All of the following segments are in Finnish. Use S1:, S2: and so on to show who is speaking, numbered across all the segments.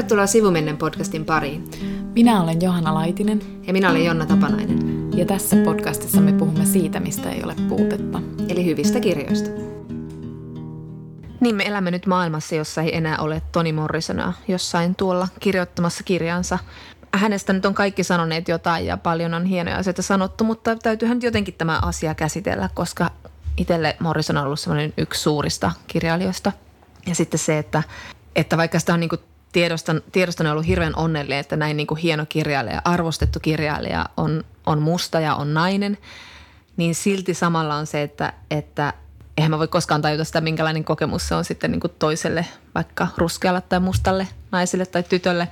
S1: Tervetuloa Sivumennen podcastin pariin.
S2: Minä olen Johanna Laitinen.
S1: Ja minä olen Jonna Tapanainen.
S2: Ja tässä podcastissa me puhumme siitä, mistä ei ole puutetta.
S1: Eli hyvistä kirjoista. Niin me elämme nyt maailmassa, jossa ei enää ole Toni Morrisona jossain tuolla kirjoittamassa kirjansa. Hänestä nyt on kaikki sanoneet jotain ja paljon on hienoja asioita sanottu, mutta täytyyhän nyt jotenkin tämä asia käsitellä, koska itselle Morrison on ollut semmoinen yksi suurista kirjailijoista. Ja sitten se, että, että vaikka sitä on niin kuin tiedostan, tiedostan ollut hirveän onnellinen, että näin niin kuin hieno kirjailija, arvostettu kirjailija on, on musta ja on nainen, niin silti samalla on se, että, että eihän mä voi koskaan tajuta sitä, minkälainen kokemus se on sitten niin kuin toiselle, vaikka ruskealle tai mustalle naiselle tai tytölle.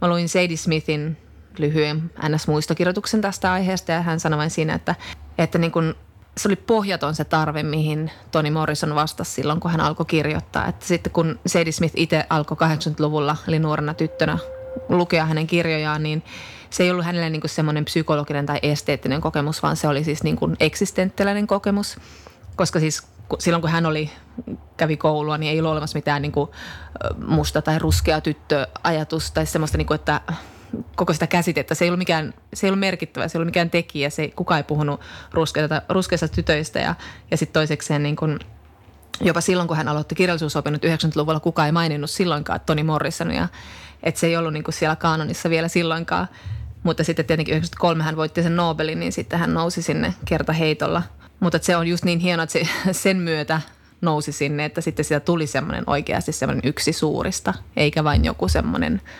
S1: Mä luin Sadie Smithin lyhyen NS-muistokirjoituksen tästä aiheesta ja hän sanoi vain siinä, että, että niin kuin se oli pohjaton se tarve, mihin Toni Morrison vastasi silloin, kun hän alkoi kirjoittaa. Että sitten kun Sadie Smith itse alkoi 80-luvulla, eli nuorena tyttönä, lukea hänen kirjojaan, niin se ei ollut hänelle niin semmoinen psykologinen tai esteettinen kokemus, vaan se oli siis niin kuin eksistenttiläinen kokemus. Koska siis silloin, kun hän oli, kävi koulua, niin ei ollut olemassa mitään niin kuin musta tai ruskea tyttöajatus tai semmoista, niin kuin, että koko sitä käsitettä. Se ei ollut, mikään, se ei ollut merkittävä, se ei ollut mikään tekijä. Se, kukaan ei puhunut ruskeista, ruskeista tytöistä ja, ja sitten toisekseen niin kuin, jopa silloin, kun hän aloitti kirjallisuusopinnot 90-luvulla, kukaan ei maininnut silloinkaan Toni Morrisonia. Että se ei ollut niin siellä kanonissa vielä silloinkaan. Mutta sitten tietenkin 93 hän voitti sen Nobelin, niin sitten hän nousi sinne kerta heitolla. Mutta se on just niin hienoa, että se, sen myötä nousi sinne, että sitten siitä tuli semmoinen oikeasti semmoinen yksi suurista, eikä vain joku semmoinen –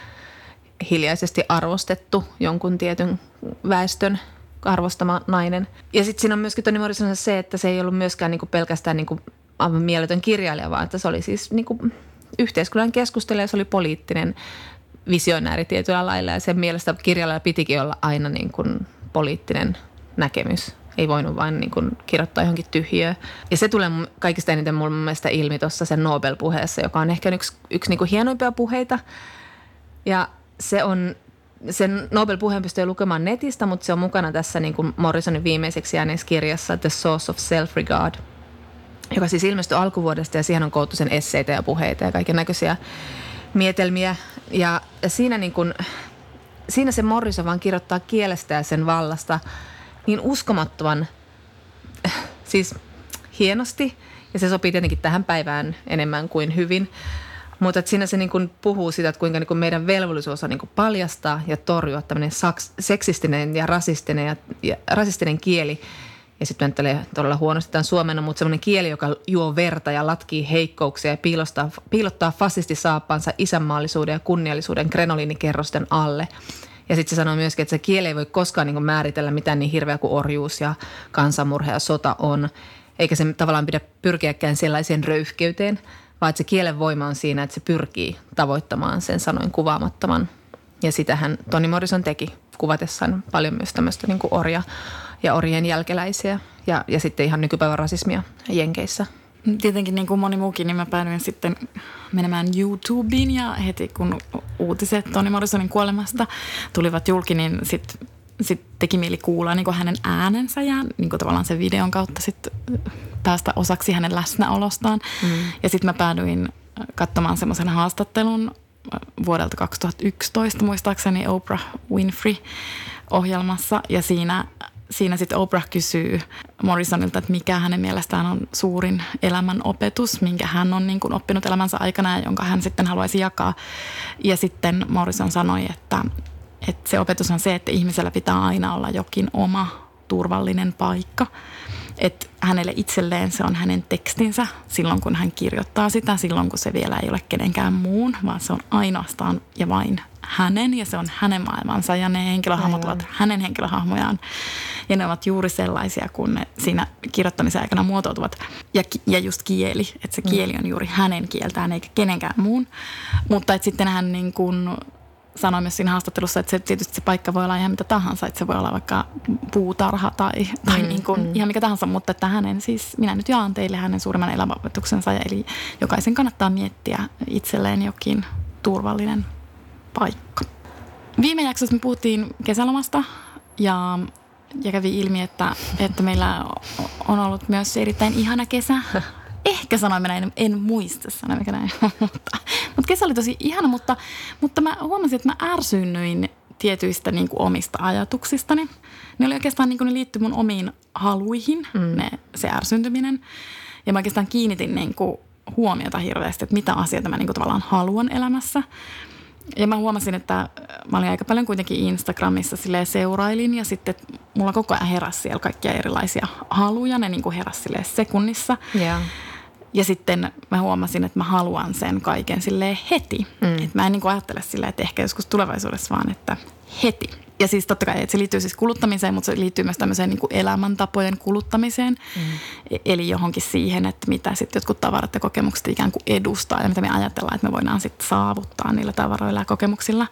S1: hiljaisesti arvostettu jonkun tietyn väestön arvostama nainen. Ja sitten siinä on myöskin Toni Morrison se, että se ei ollut myöskään niinku pelkästään niinku aivan mieletön kirjailija, vaan että se oli siis niinku yhteiskunnan keskustelija, se oli poliittinen visionääri tietyllä lailla ja sen mielestä kirjailijalla pitikin olla aina niin kuin poliittinen näkemys. Ei voinut vain niin kuin kirjoittaa johonkin tyhjiöön. Ja se tulee kaikista eniten mun mielestä ilmi tuossa sen Nobel-puheessa, joka on ehkä yksi, yksi niin kuin hienoimpia puheita. Ja se on sen Nobel-puheen pystyy lukemaan netistä, mutta se on mukana tässä niin kuin Morrisonin viimeiseksi jääneessä kirjassa The Source of Self-Regard, joka siis ilmestyi alkuvuodesta ja siihen on koottu sen esseitä ja puheita ja kaiken näköisiä mietelmiä. Ja siinä, niin kuin, siinä se Morrison vaan kirjoittaa kielestä ja sen vallasta niin uskomattoman, siis hienosti. Ja se sopii tietenkin tähän päivään enemmän kuin hyvin. Mutta että siinä se niin kuin puhuu siitä, että kuinka niin kuin meidän velvollisuus on niin kuin paljastaa ja torjua tämmöinen saks, seksistinen ja rasistinen, ja, ja rasistinen kieli. Ja sitten mä todella huonosti tämän suomena, mutta semmoinen kieli, joka juo verta ja latkii heikkouksia ja piilottaa, piilottaa fasistisaappansa isänmaallisuuden ja kunniallisuuden krenoliinikerrosten alle. Ja sitten se sanoo myöskin, että se kieli ei voi koskaan niin määritellä mitään niin hirveä kuin orjuus ja kansanmurhe ja sota on. Eikä se tavallaan pidä pyrkiäkään sellaiseen röyhkeyteen – vaan että se kielen voima on siinä, että se pyrkii tavoittamaan sen sanoin kuvaamattoman. Ja sitähän Toni Morrison teki kuvatessaan paljon myös tämmöistä niin orja ja orjien jälkeläisiä ja, ja sitten ihan nykypäivän rasismia Jenkeissä.
S2: Tietenkin niin kuin moni muukin, niin mä päädyin sitten menemään YouTubeen ja heti kun uutiset Toni Morrisonin kuolemasta tulivat julki, niin sitten sit teki mieli kuulla niin kuin hänen äänensä ja niin kuin tavallaan sen videon kautta sitten päästä osaksi hänen läsnäolostaan. Mm. Ja sitten mä päädyin katsomaan semmoisen haastattelun vuodelta 2011 muistaakseni Oprah Winfrey ohjelmassa ja siinä siinä sitten Oprah kysyy Morrisonilta, että mikä hänen mielestään on suurin elämän opetus, minkä hän on niin kuin oppinut elämänsä aikana ja jonka hän sitten haluaisi jakaa. Ja sitten Morrison sanoi, että, että se opetus on se, että ihmisellä pitää aina olla jokin oma turvallinen paikka. Että hänelle itselleen se on hänen tekstinsä silloin, kun hän kirjoittaa sitä, silloin kun se vielä ei ole kenenkään muun, vaan se on ainoastaan ja vain hänen ja se on hänen maailmansa ja ne henkilöhahmot ovat hänen henkilöhahmojaan. Ja ne ovat juuri sellaisia, kun ne siinä kirjoittamisen aikana muotoutuvat. Ja, ja just kieli, että se kieli on juuri hänen kieltään eikä kenenkään muun. Mutta että sitten hän niin kuin sanoi myös siinä haastattelussa, että se, tietysti se paikka voi olla ihan mitä tahansa, että se voi olla vaikka puutarha tai, tai mm, niin kuin mm. ihan mikä tahansa, mutta että hänen siis, minä nyt jaan teille hänen suurimman elämäopetuksensa, eli jokaisen kannattaa miettiä itselleen jokin turvallinen paikka. Viime jaksossa me puhuttiin kesälomasta ja, ja kävi ilmi, että, että meillä on ollut myös erittäin ihana kesä ehkä sanoin, minä en, en muista sanoa, mikä näin. mutta, mutta kesä oli tosi ihana, mutta, mutta mä huomasin, että mä ärsyynnyin tietyistä niin kuin omista ajatuksistani. Ne oli oikeastaan niin kuin ne liittyi mun omiin haluihin, mm. ne, se ärsyntyminen. Ja mä oikeastaan kiinnitin niin kuin huomiota hirveästi, että mitä asioita mä niin kuin tavallaan haluan elämässä. Ja mä huomasin, että mä olin aika paljon kuitenkin Instagramissa seurailin ja sitten mulla koko ajan heräsi siellä kaikkia erilaisia haluja. Ne niin kuin heräsi sekunnissa.
S1: Yeah.
S2: Ja sitten mä huomasin, että mä haluan sen kaiken sille heti. Mm. Että mä en niin ajattele silleen, että ehkä joskus tulevaisuudessa vaan, että heti. Ja siis totta kai, että se liittyy siis kuluttamiseen, mutta se liittyy myös tämmöiseen niin kuin elämäntapojen kuluttamiseen. Mm. Eli johonkin siihen, että mitä sitten jotkut tavarat ja kokemukset ikään kuin edustaa ja mitä me ajatellaan, että me voidaan sitten saavuttaa niillä tavaroilla ja kokemuksilla.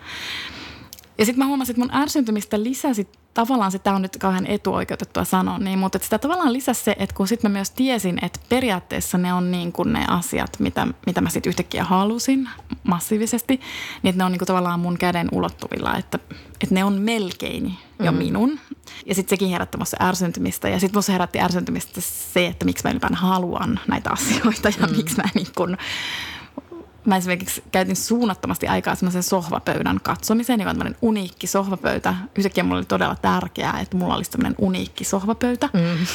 S2: Ja sitten mä huomasin, että mun ärsyntymistä lisäsi tavallaan sitä on nyt kauhean etuoikeutettua sanoa, niin, mutta että sitä tavallaan lisäsi se, että kun sitten mä myös tiesin, että periaatteessa ne on niin kuin ne asiat, mitä, mitä mä sitten yhtäkkiä halusin massiivisesti, niin että ne on niin kuin tavallaan mun käden ulottuvilla, että, että ne on melkein jo mm. minun. Ja sitten sekin herätti musta ärsyntymistä ja sitten musta herätti ärsyntymistä se, että miksi mä ylipäätään haluan näitä asioita ja mm. miksi mä niin kuin mä esimerkiksi käytin suunnattomasti aikaa semmoisen sohvapöydän katsomiseen, joka on tämmöinen uniikki sohvapöytä. Yhtäkkiä mulla oli todella tärkeää, että mulla olisi tämmöinen uniikki sohvapöytä. Mm.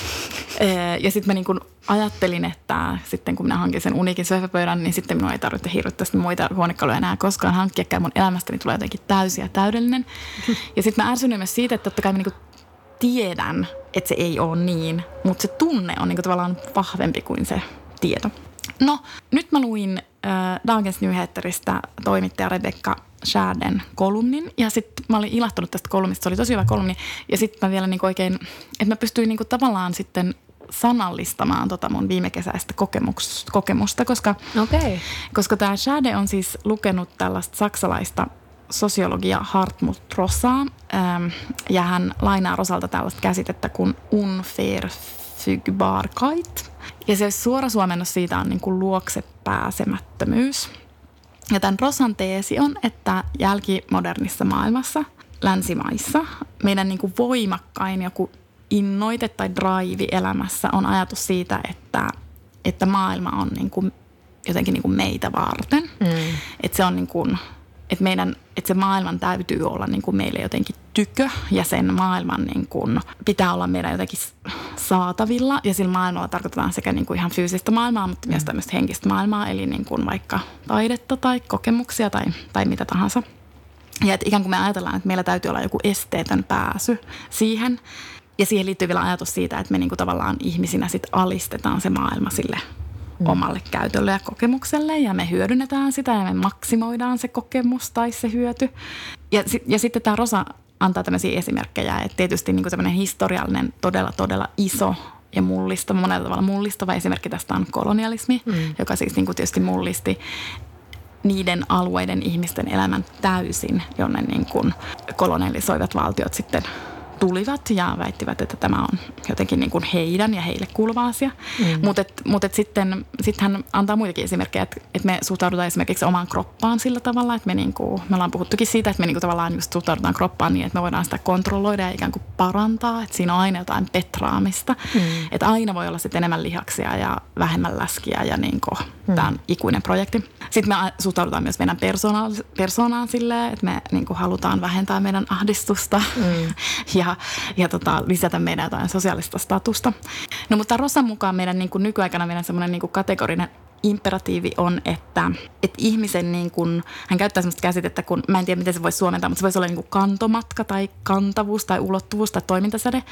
S2: Ja sitten mä niin kuin ajattelin, että sitten kun minä hankin sen uniikin sohvapöydän, niin sitten minua ei tarvitse hirveästi muita huonekaluja enää koskaan hankkia. Mun elämästäni tulee jotenkin täysin ja täydellinen. Ja sitten mä ärsynyin myös siitä, että totta kai mä niin tiedän, että se ei ole niin, mutta se tunne on niin tavallaan vahvempi kuin se tieto. No, nyt mä luin Dagens Nyheteristä toimittaja Rebecca Schärden kolumnin. Ja sitten mä olin ilahtunut tästä kolumnista, se oli tosi hyvä kolumni. Ja sitten mä vielä niinku oikein, että mä pystyin niinku tavallaan sitten sanallistamaan tota mun viime kesäistä kokemus, kokemusta, koska,
S1: okay.
S2: koska tämä Schade on siis lukenut tällaista saksalaista sosiologia Hartmut Rossaa, ähm, ja hän lainaa Rosalta tällaista käsitettä kuin unverfügbarkeit – ja se suora suomennos siitä on niin kuin luokse pääsemättömyys. Ja tämän Rosan teesi on, että jälkimodernissa maailmassa, länsimaissa, meidän niin kuin voimakkain joku innoite tai drive elämässä on ajatus siitä, että, että maailma on niin kuin jotenkin niin kuin meitä varten. Mm. Että se on niin kuin että, meidän, että se maailman täytyy olla niin kuin meille jotenkin tykö ja sen maailman niin kuin pitää olla meidän jotenkin saatavilla. Ja sillä maailmalla tarkoitetaan sekä niin kuin ihan fyysistä maailmaa, mutta myös mm. tämmöistä henkistä maailmaa, eli niin kuin vaikka taidetta tai kokemuksia tai, tai mitä tahansa. Ja että ikään kuin me ajatellaan, että meillä täytyy olla joku esteetön pääsy siihen. Ja siihen liittyy vielä ajatus siitä, että me niin kuin tavallaan ihmisinä sit alistetaan se maailma sille mm. omalle käytölle ja kokemukselle ja me hyödynnetään sitä ja me maksimoidaan se kokemus tai se hyöty. Ja, ja sitten tämä Rosa antaa tämmöisiä esimerkkejä, että tietysti niin tämmöinen historiallinen, todella, todella iso ja mullistava, monella tavalla mullistava esimerkki tästä on kolonialismi, mm. joka siis niin kuin tietysti mullisti niiden alueiden ihmisten elämän täysin, jonne niin kuin kolonialisoivat valtiot sitten tulivat ja väittivät, että tämä on jotenkin niin kuin heidän ja heille kuuluva asia. Mm. Mutta mut sitten sit hän antaa muitakin esimerkkejä, että, että me suhtaudutaan esimerkiksi omaan kroppaan sillä tavalla, että me, niin kuin, me ollaan puhuttukin siitä, että me niin kuin tavallaan just suhtaudutaan kroppaan niin, että me voidaan sitä kontrolloida ja ikään kuin parantaa, että siinä on aina jotain petraamista. Mm. Että aina voi olla sitten enemmän lihaksia ja vähemmän läskiä ja niin kuin, mm. tämä on ikuinen projekti. Sitten me suhtaudutaan myös meidän persoonaan, persoonaan silleen, että me niin kuin halutaan vähentää meidän ahdistusta mm. ja ja, ja tota, lisätä meidän jotain sosiaalista statusta. No mutta Rosan mukaan meidän niin kuin nykyaikana meidän semmoinen niin kuin kategorinen imperatiivi on, että, että ihmisen, niin kuin, hän käyttää sellaista käsitettä, kun mä en tiedä miten se voisi suomentaa, mutta se voisi olla niin kuin kantomatka tai kantavuus tai ulottuvuus tai toimintasäde,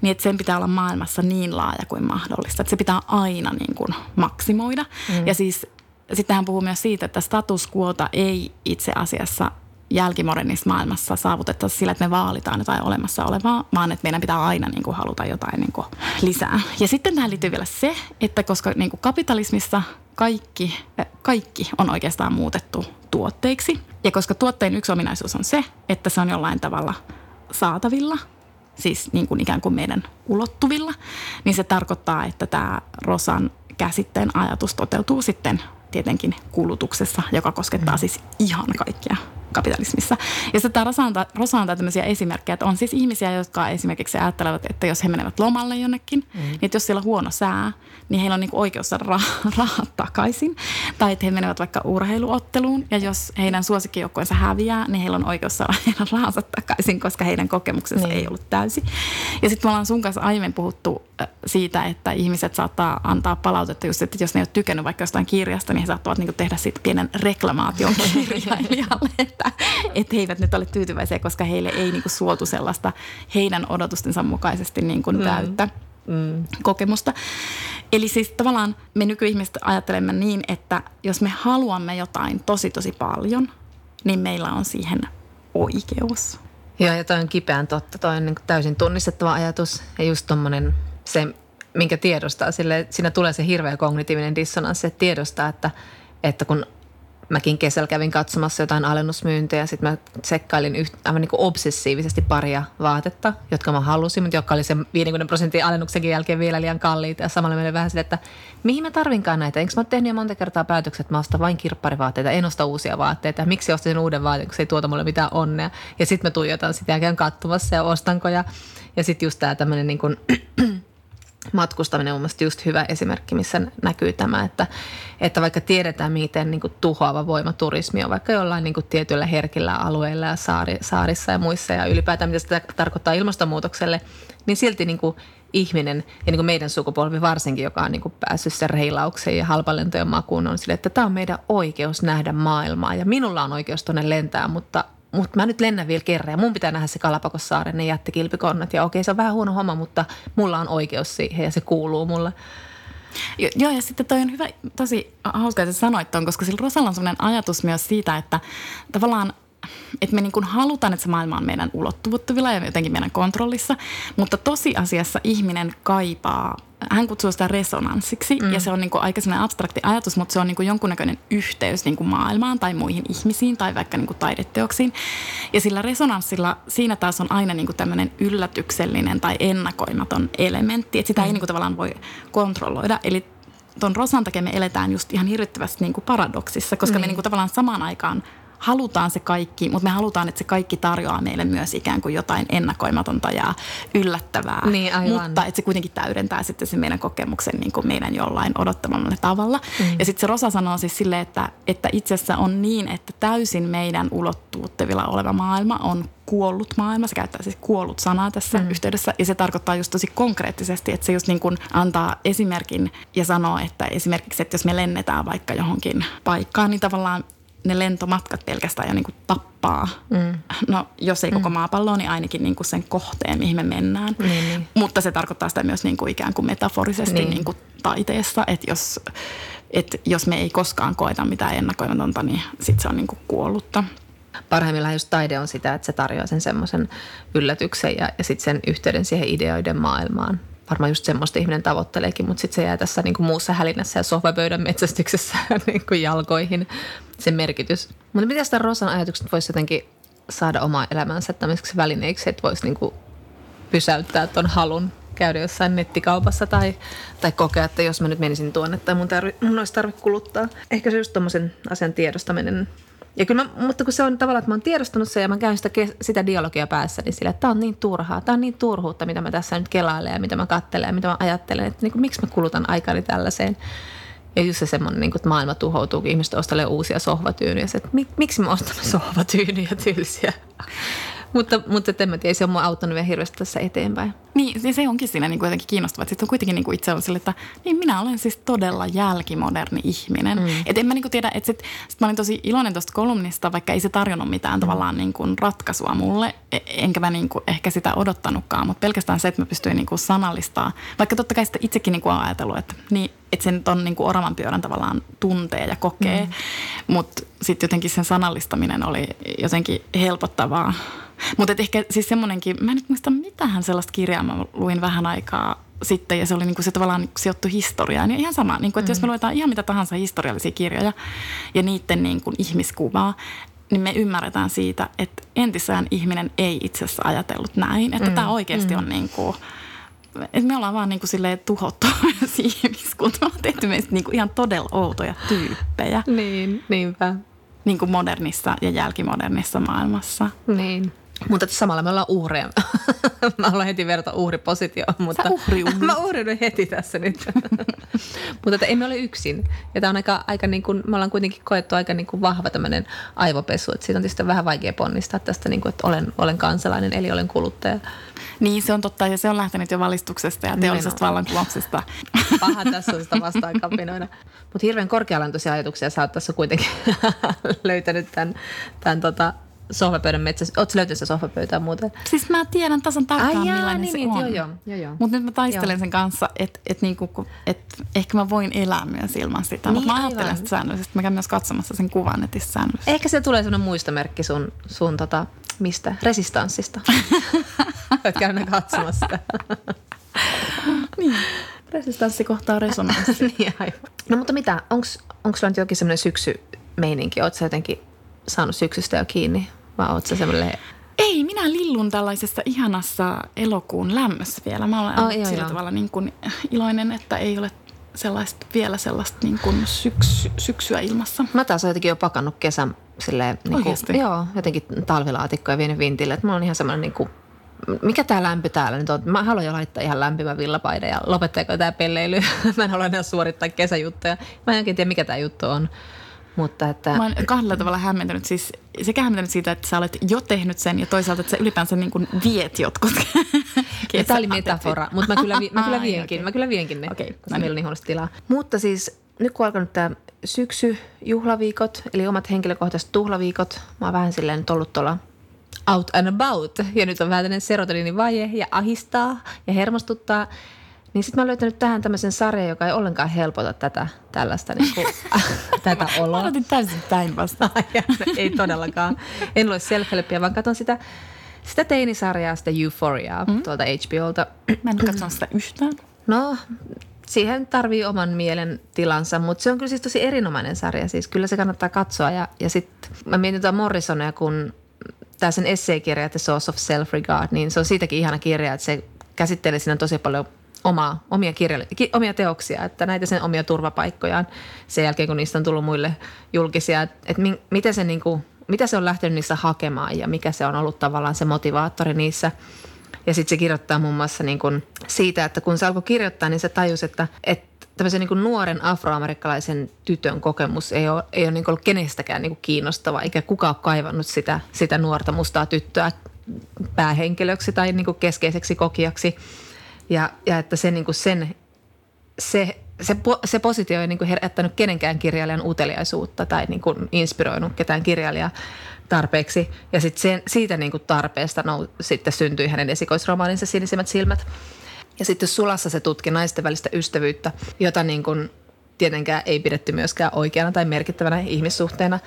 S2: niin että sen pitää olla maailmassa niin laaja kuin mahdollista. Että se pitää aina niin kuin maksimoida. Mm. Ja siis sitten hän puhuu myös siitä, että status quota ei itse asiassa jälkimodernissa maailmassa saavutettaisiin sillä, että me vaalitaan jotain olemassa olevaa, vaan että meidän pitää aina niin kuin, haluta jotain niin kuin, lisää. Ja sitten tähän liittyy vielä se, että koska niin kuin kapitalismissa kaikki, kaikki on oikeastaan muutettu tuotteiksi, ja koska tuotteen yksi ominaisuus on se, että se on jollain tavalla saatavilla, siis niin kuin ikään kuin meidän ulottuvilla, niin se tarkoittaa, että tämä Rosan käsitteen ajatus toteutuu sitten tietenkin kulutuksessa, joka koskettaa mm. siis ihan kaikkia kapitalismissa. Ja sitten Rosa antaa, Rosa antaa tämmöisiä esimerkkejä, että on siis ihmisiä, jotka esimerkiksi ajattelevat, että jos he menevät lomalle jonnekin, mm. niin että jos siellä on huono sää, niin heillä on niin oikeus saada rah- rahat takaisin. Tai että he menevät vaikka urheiluotteluun ja jos heidän suosikkijoukkueensa häviää, niin heillä on oikeus saada heidän rahansa takaisin, koska heidän kokemuksensa niin. ei ollut täysi. Ja sitten me ollaan sun kanssa aiemmin puhuttu siitä, että ihmiset saattaa antaa palautetta just, että jos ne ei ole tykännyt vaikka jostain kirjasta, niin he saattavat niin tehdä siitä pienen reklamaation kirjailijalle, että, että he eivät nyt ole tyytyväisiä, koska heille ei niin suotu sellaista heidän odotustensa mukaisesti niin kuin mm. täyttä mm. kokemusta. Eli siis tavallaan me nykyihmiset ajattelemme niin, että jos me haluamme jotain tosi tosi paljon, niin meillä on siihen oikeus.
S1: Joo, ja toi on kipeän totta. Toi on niin täysin tunnistettava ajatus. Ja just tommonen se, minkä tiedostaa, sille, siinä tulee se hirveä kognitiivinen dissonanssi, että tiedostaa, että, että kun mäkin kesällä kävin katsomassa jotain alennusmyyntejä. Sitten mä tsekkailin yht, aivan niin kuin obsessiivisesti paria vaatetta, jotka mä halusin, mutta jotka oli sen 50 prosentin alennuksenkin jälkeen vielä liian kalliita. Ja samalla meillä vähän sille, että mihin mä tarvinkaan näitä? Enkö mä oon tehnyt jo monta kertaa päätökset, että mä ostan vain kirpparivaatteita, en osta uusia vaatteita. Miksi ostin uuden vaatteen, kun se ei tuota mulle mitään onnea? Ja sitten mä tuijotan sitä jälkeen katsomassa ja ostanko. Ja, ja sitten just tämä tämmöinen niin kuin matkustaminen on mun just hyvä esimerkki, missä näkyy tämä, että, että vaikka tiedetään, miten niin kuin tuhoava voima turismi on vaikka jollain niin kuin tietyillä herkillä alueilla ja saari, saarissa ja muissa ja ylipäätään mitä sitä tarkoittaa ilmastonmuutokselle, niin silti niin kuin ihminen ja niin kuin meidän sukupolvi varsinkin, joka on niin kuin päässyt sen reilaukseen ja halpalentojen makuun, on sille, että tämä on meidän oikeus nähdä maailmaa. Ja minulla on oikeus tuonne lentää, mutta mutta mä nyt lennän vielä kerran ja mun pitää nähdä se Kalapakossaaren ne jättikilpikonnat. Ja okei, se on vähän huono homma, mutta mulla on oikeus siihen ja se kuuluu mulle.
S2: Joo, ja sitten toi on hyvä, tosi hauska, että sanoit ton, koska sillä Rosalla on sellainen ajatus myös siitä, että tavallaan että me niin kuin halutaan, että se maailma on meidän ulottuvuttavilla ja jotenkin meidän kontrollissa, mutta tosiasiassa ihminen kaipaa hän kutsuu sitä resonanssiksi mm. ja se on niin kuin aika sellainen abstrakti ajatus, mutta se on niin kuin jonkunnäköinen yhteys niin kuin maailmaan tai muihin ihmisiin tai vaikka niin kuin taideteoksiin. Ja sillä resonanssilla siinä taas on aina niin kuin tämmöinen yllätyksellinen tai ennakoimaton elementti, että sitä mm. ei niin kuin tavallaan voi kontrolloida. Eli tuon Rosan takia me eletään just ihan hirvittävästi niin kuin paradoksissa, koska mm. me niin kuin tavallaan samaan aikaan – halutaan se kaikki, mutta me halutaan, että se kaikki tarjoaa meille myös ikään kuin jotain ennakoimatonta ja yllättävää.
S1: Niin, aivan.
S2: Mutta että se kuitenkin täydentää sitten se meidän kokemuksen niin kuin meidän jollain odottamalla tavalla. Mm. Ja sitten se Rosa sanoo siis sille, että, että itse asiassa on niin, että täysin meidän ulottuvuuttavilla oleva maailma on kuollut maailma. Se käyttää siis kuollut sanaa tässä mm. yhteydessä ja se tarkoittaa just tosi konkreettisesti, että se just niin kuin antaa esimerkin ja sanoo, että esimerkiksi, että jos me lennetään vaikka johonkin paikkaan, niin tavallaan ne lentomatkat pelkästään jo niin kuin tappaa. Mm. No jos ei koko mm. maapalloa, niin ainakin niin kuin sen kohteen, mihin me mennään. Niin, niin. Mutta se tarkoittaa sitä myös niin kuin ikään kuin metaforisesti niin. Niin kuin taiteessa, että jos, että jos me ei koskaan koeta mitään ennakoimatonta, niin sitten se on niin kuin kuollutta.
S1: Parhaimmillaan just taide on sitä, että se tarjoaa sen semmoisen yllätyksen ja, ja sitten sen yhteyden siihen ideoiden maailmaan varmaan just semmoista ihminen tavoitteleekin, mutta sitten se jää tässä niin kuin muussa hälinässä ja sohvapöydän metsästyksessä niin kuin jalkoihin se merkitys. Mutta miten sitä Rosan ajatukset voisi jotenkin saada omaa elämänsä tämmöiseksi välineeksi, että voisi niin kuin pysäyttää tuon halun käydä jossain nettikaupassa tai, tai kokea, että jos mä nyt menisin tuonne tai mun, tarvi, mun olisi tarve kuluttaa. Ehkä se just tuommoisen asian tiedostaminen ja kyllä mä, mutta kun se on tavallaan, että mä oon tiedostanut sen ja mä käyn sitä, sitä dialogia päässä, niin sillä, että tämä on niin turhaa, tämä on niin turhuutta, mitä mä tässä nyt kelailen ja mitä mä katselen ja mitä mä ajattelen, että niin kuin, miksi mä kulutan aikani tällaiseen. Ja just se semmoinen, niin että maailma tuhoutuu, kun ihmiset ostelee uusia sohvatyynyjä. Se, että mik, miksi mä ostan sohvatyynyjä tylsiä? Mutta, mutta en mä tiedä, se on mua auttanut vielä hirveästi tässä eteenpäin.
S2: Niin, se onkin siinä niin kuin jotenkin kiinnostavaa. Sitten on kuitenkin niin kuin itse on sille, että niin minä olen siis todella jälkimoderni ihminen. Mm. Että en mä niin kuin tiedä, että sit, sit mä olin tosi iloinen tuosta kolumnista, vaikka ei se tarjonnut mitään mm. tavallaan niin kuin ratkaisua mulle. E, enkä mä niin kuin ehkä sitä odottanutkaan, mutta pelkästään se, että mä pystyin niin kuin sanallistaa. Vaikka totta kai sitä itsekin niin kuin on ajatellut, että, niin, että se nyt on niin kuin oravan pyörän tavallaan tuntee ja kokee. Mm. Mutta sitten jotenkin sen sanallistaminen oli jotenkin helpottavaa mutta ehkä siis semmoinenkin, mä en nyt muista mitähän sellaista kirjaa mä luin vähän aikaa sitten ja se oli niinku se tavallaan sijoittu historiaan. Ja ihan sama, niinku, että mm. jos me luetaan ihan mitä tahansa historiallisia kirjoja ja niiden niinku ihmiskuvaa, niin me ymmärretään siitä, että entisään ihminen ei itse asiassa ajatellut näin. Että mm. tämä oikeasti mm. on niin kuin, että me ollaan vaan niin kuin silleen tuhottu ihmiskunta. Me on tehty meistä niin kuin ihan todella outoja tyyppejä.
S1: Niin, niinpä.
S2: niin kuin modernissa ja jälkimodernissa maailmassa.
S1: Niin. Mutta samalla me ollaan uhreja. mä haluan heti verrata uhripositioon, mutta
S2: uhri
S1: mä uhriudun heti tässä nyt. mutta että emme ole yksin. Ja tämä on aika, aika niin kuin, me ollaan kuitenkin koettu aika niin kuin vahva tämmöinen aivopesu. Että siitä on tietysti vähän vaikea ponnistaa tästä, niin kuin, että olen, olen kansalainen, eli olen kuluttaja.
S2: Niin, se on totta. Ja se on lähtenyt jo valistuksesta ja teollisesta vallankumouksesta.
S1: Paha tässä on sitä vastaan kapinoida. Mutta hirveän korkealantoisia ajatuksia sä oot tässä kuitenkin löytänyt tämän, tämän tota, sohvapöydän metsässä. Oletko löytänyt sitä sohvapöytää muuten?
S2: Siis mä tiedän tasan tarkkaan, Ai jaa, millainen niin, se niin, on.
S1: Joo, joo, joo, joo.
S2: Mutta nyt mä taistelen joo. sen kanssa, että et niinku, et ehkä mä voin elää myös ilman sitä. Niin, mutta mä ajattelen sitä säännöllisesti. Mä käyn myös katsomassa sen kuvan netissä säännöllisesti.
S1: Ehkä se tulee sellainen muistomerkki sun, sun tota, mistä? Resistanssista. Voit käydä katsomassa sitä.
S2: niin. Resistanssi kohtaa resonanssi.
S1: niin, aivan. No mutta mitä, onko sulla nyt jokin semmoinen syksymeininki? Oletko jotenkin saanut syksystä jo kiinni? Vai oot sä semmoinen...
S2: Ei, minä lillun tällaisessa ihanassa elokuun lämmössä vielä. Mä olen oh, joo, sillä joo. tavalla niin kuin iloinen, että ei ole sellaista, vielä sellaista niin kuin syksy, syksyä ilmassa.
S1: Mä taas olen jotenkin jo pakannut kesän silleen, niin kuin, joo, jotenkin talvilaatikkoja vienyt vintille. Että mulla on ihan semmoinen niin kuin, mikä tämä lämpö täällä nyt on? Mä haluan jo laittaa ihan lämpimän villapaiden ja lopettaako tämä pelleily. mä en halua enää suorittaa kesäjuttuja. Mä en oikein tiedä, mikä tämä juttu on. Mutta että...
S2: Mä oon kahdella tavalla hämmentynyt. Siis sekä hämmentynyt siitä, että sä olet jo tehnyt sen ja toisaalta, että sä ylipäänsä niin kuin viet jotkut
S1: Tämä oli metafora, mutta mä kyllä, mä kyllä vienkin, okay. mä kyllä vienkin ne, okay. koska no meillä on niin huonosti tilaa. Mutta siis nyt kun on alkanut tämä syksy, juhlaviikot, eli omat henkilökohtaiset tuhlaviikot, mä oon vähän silleen nyt ollut tuolla out and about. Ja nyt on vähän tämmöinen serotoniinivaje ja ahistaa ja hermostuttaa. Niin sitten mä löytänyt tähän tämmöisen sarjan, joka ei ollenkaan helpota tätä tällaista niin kuin, tätä oloa.
S2: Mä otin täysin päinvastoin.
S1: ei todellakaan. En lue self vaan katson sitä, sitä teinisarjaa, sitä Euphoria mm. tuolta HBOlta.
S2: Mä en katso sitä yhtään.
S1: No, siihen tarvii oman mielen tilansa, mutta se on kyllä siis tosi erinomainen sarja. Siis kyllä se kannattaa katsoa. Ja, ja sitten mä mietin tuota Morrisonia, kun tämä sen esseekirja The Source of Self-Regard, niin se on siitäkin ihana kirja, että se käsittelee siinä tosi paljon omaa, omia, kirja, omia teoksia, että näitä sen omia turvapaikkojaan sen jälkeen, kun niistä on tullut muille julkisia, että, että miten se niin kuin, mitä se on lähtenyt niissä hakemaan ja mikä se on ollut tavallaan se motivaattori niissä. Ja sitten se kirjoittaa muun muassa niin kuin siitä, että kun se alkoi kirjoittaa, niin se tajusi, että, että tämmöisen niin kuin nuoren afroamerikkalaisen tytön kokemus ei ole, ei ole niin ollut kenestäkään niin kuin kiinnostava, eikä kukaan ole kaivannut sitä, sitä nuorta mustaa tyttöä päähenkilöksi tai niin kuin keskeiseksi kokijaksi. Ja, ja että se, niin kuin sen, se, se, se positio ei niin kuin herättänyt kenenkään kirjailijan uteliaisuutta tai niin kuin inspiroinut ketään kirjailijaa tarpeeksi. Ja sitten siitä niin kuin tarpeesta nou, sitten syntyi hänen esikoisromaaninsa Sinisimmät silmät. Ja sitten Sulassa se tutki naisten välistä ystävyyttä, jota niin kuin tietenkään ei pidetty myöskään oikeana tai merkittävänä ihmissuhteena.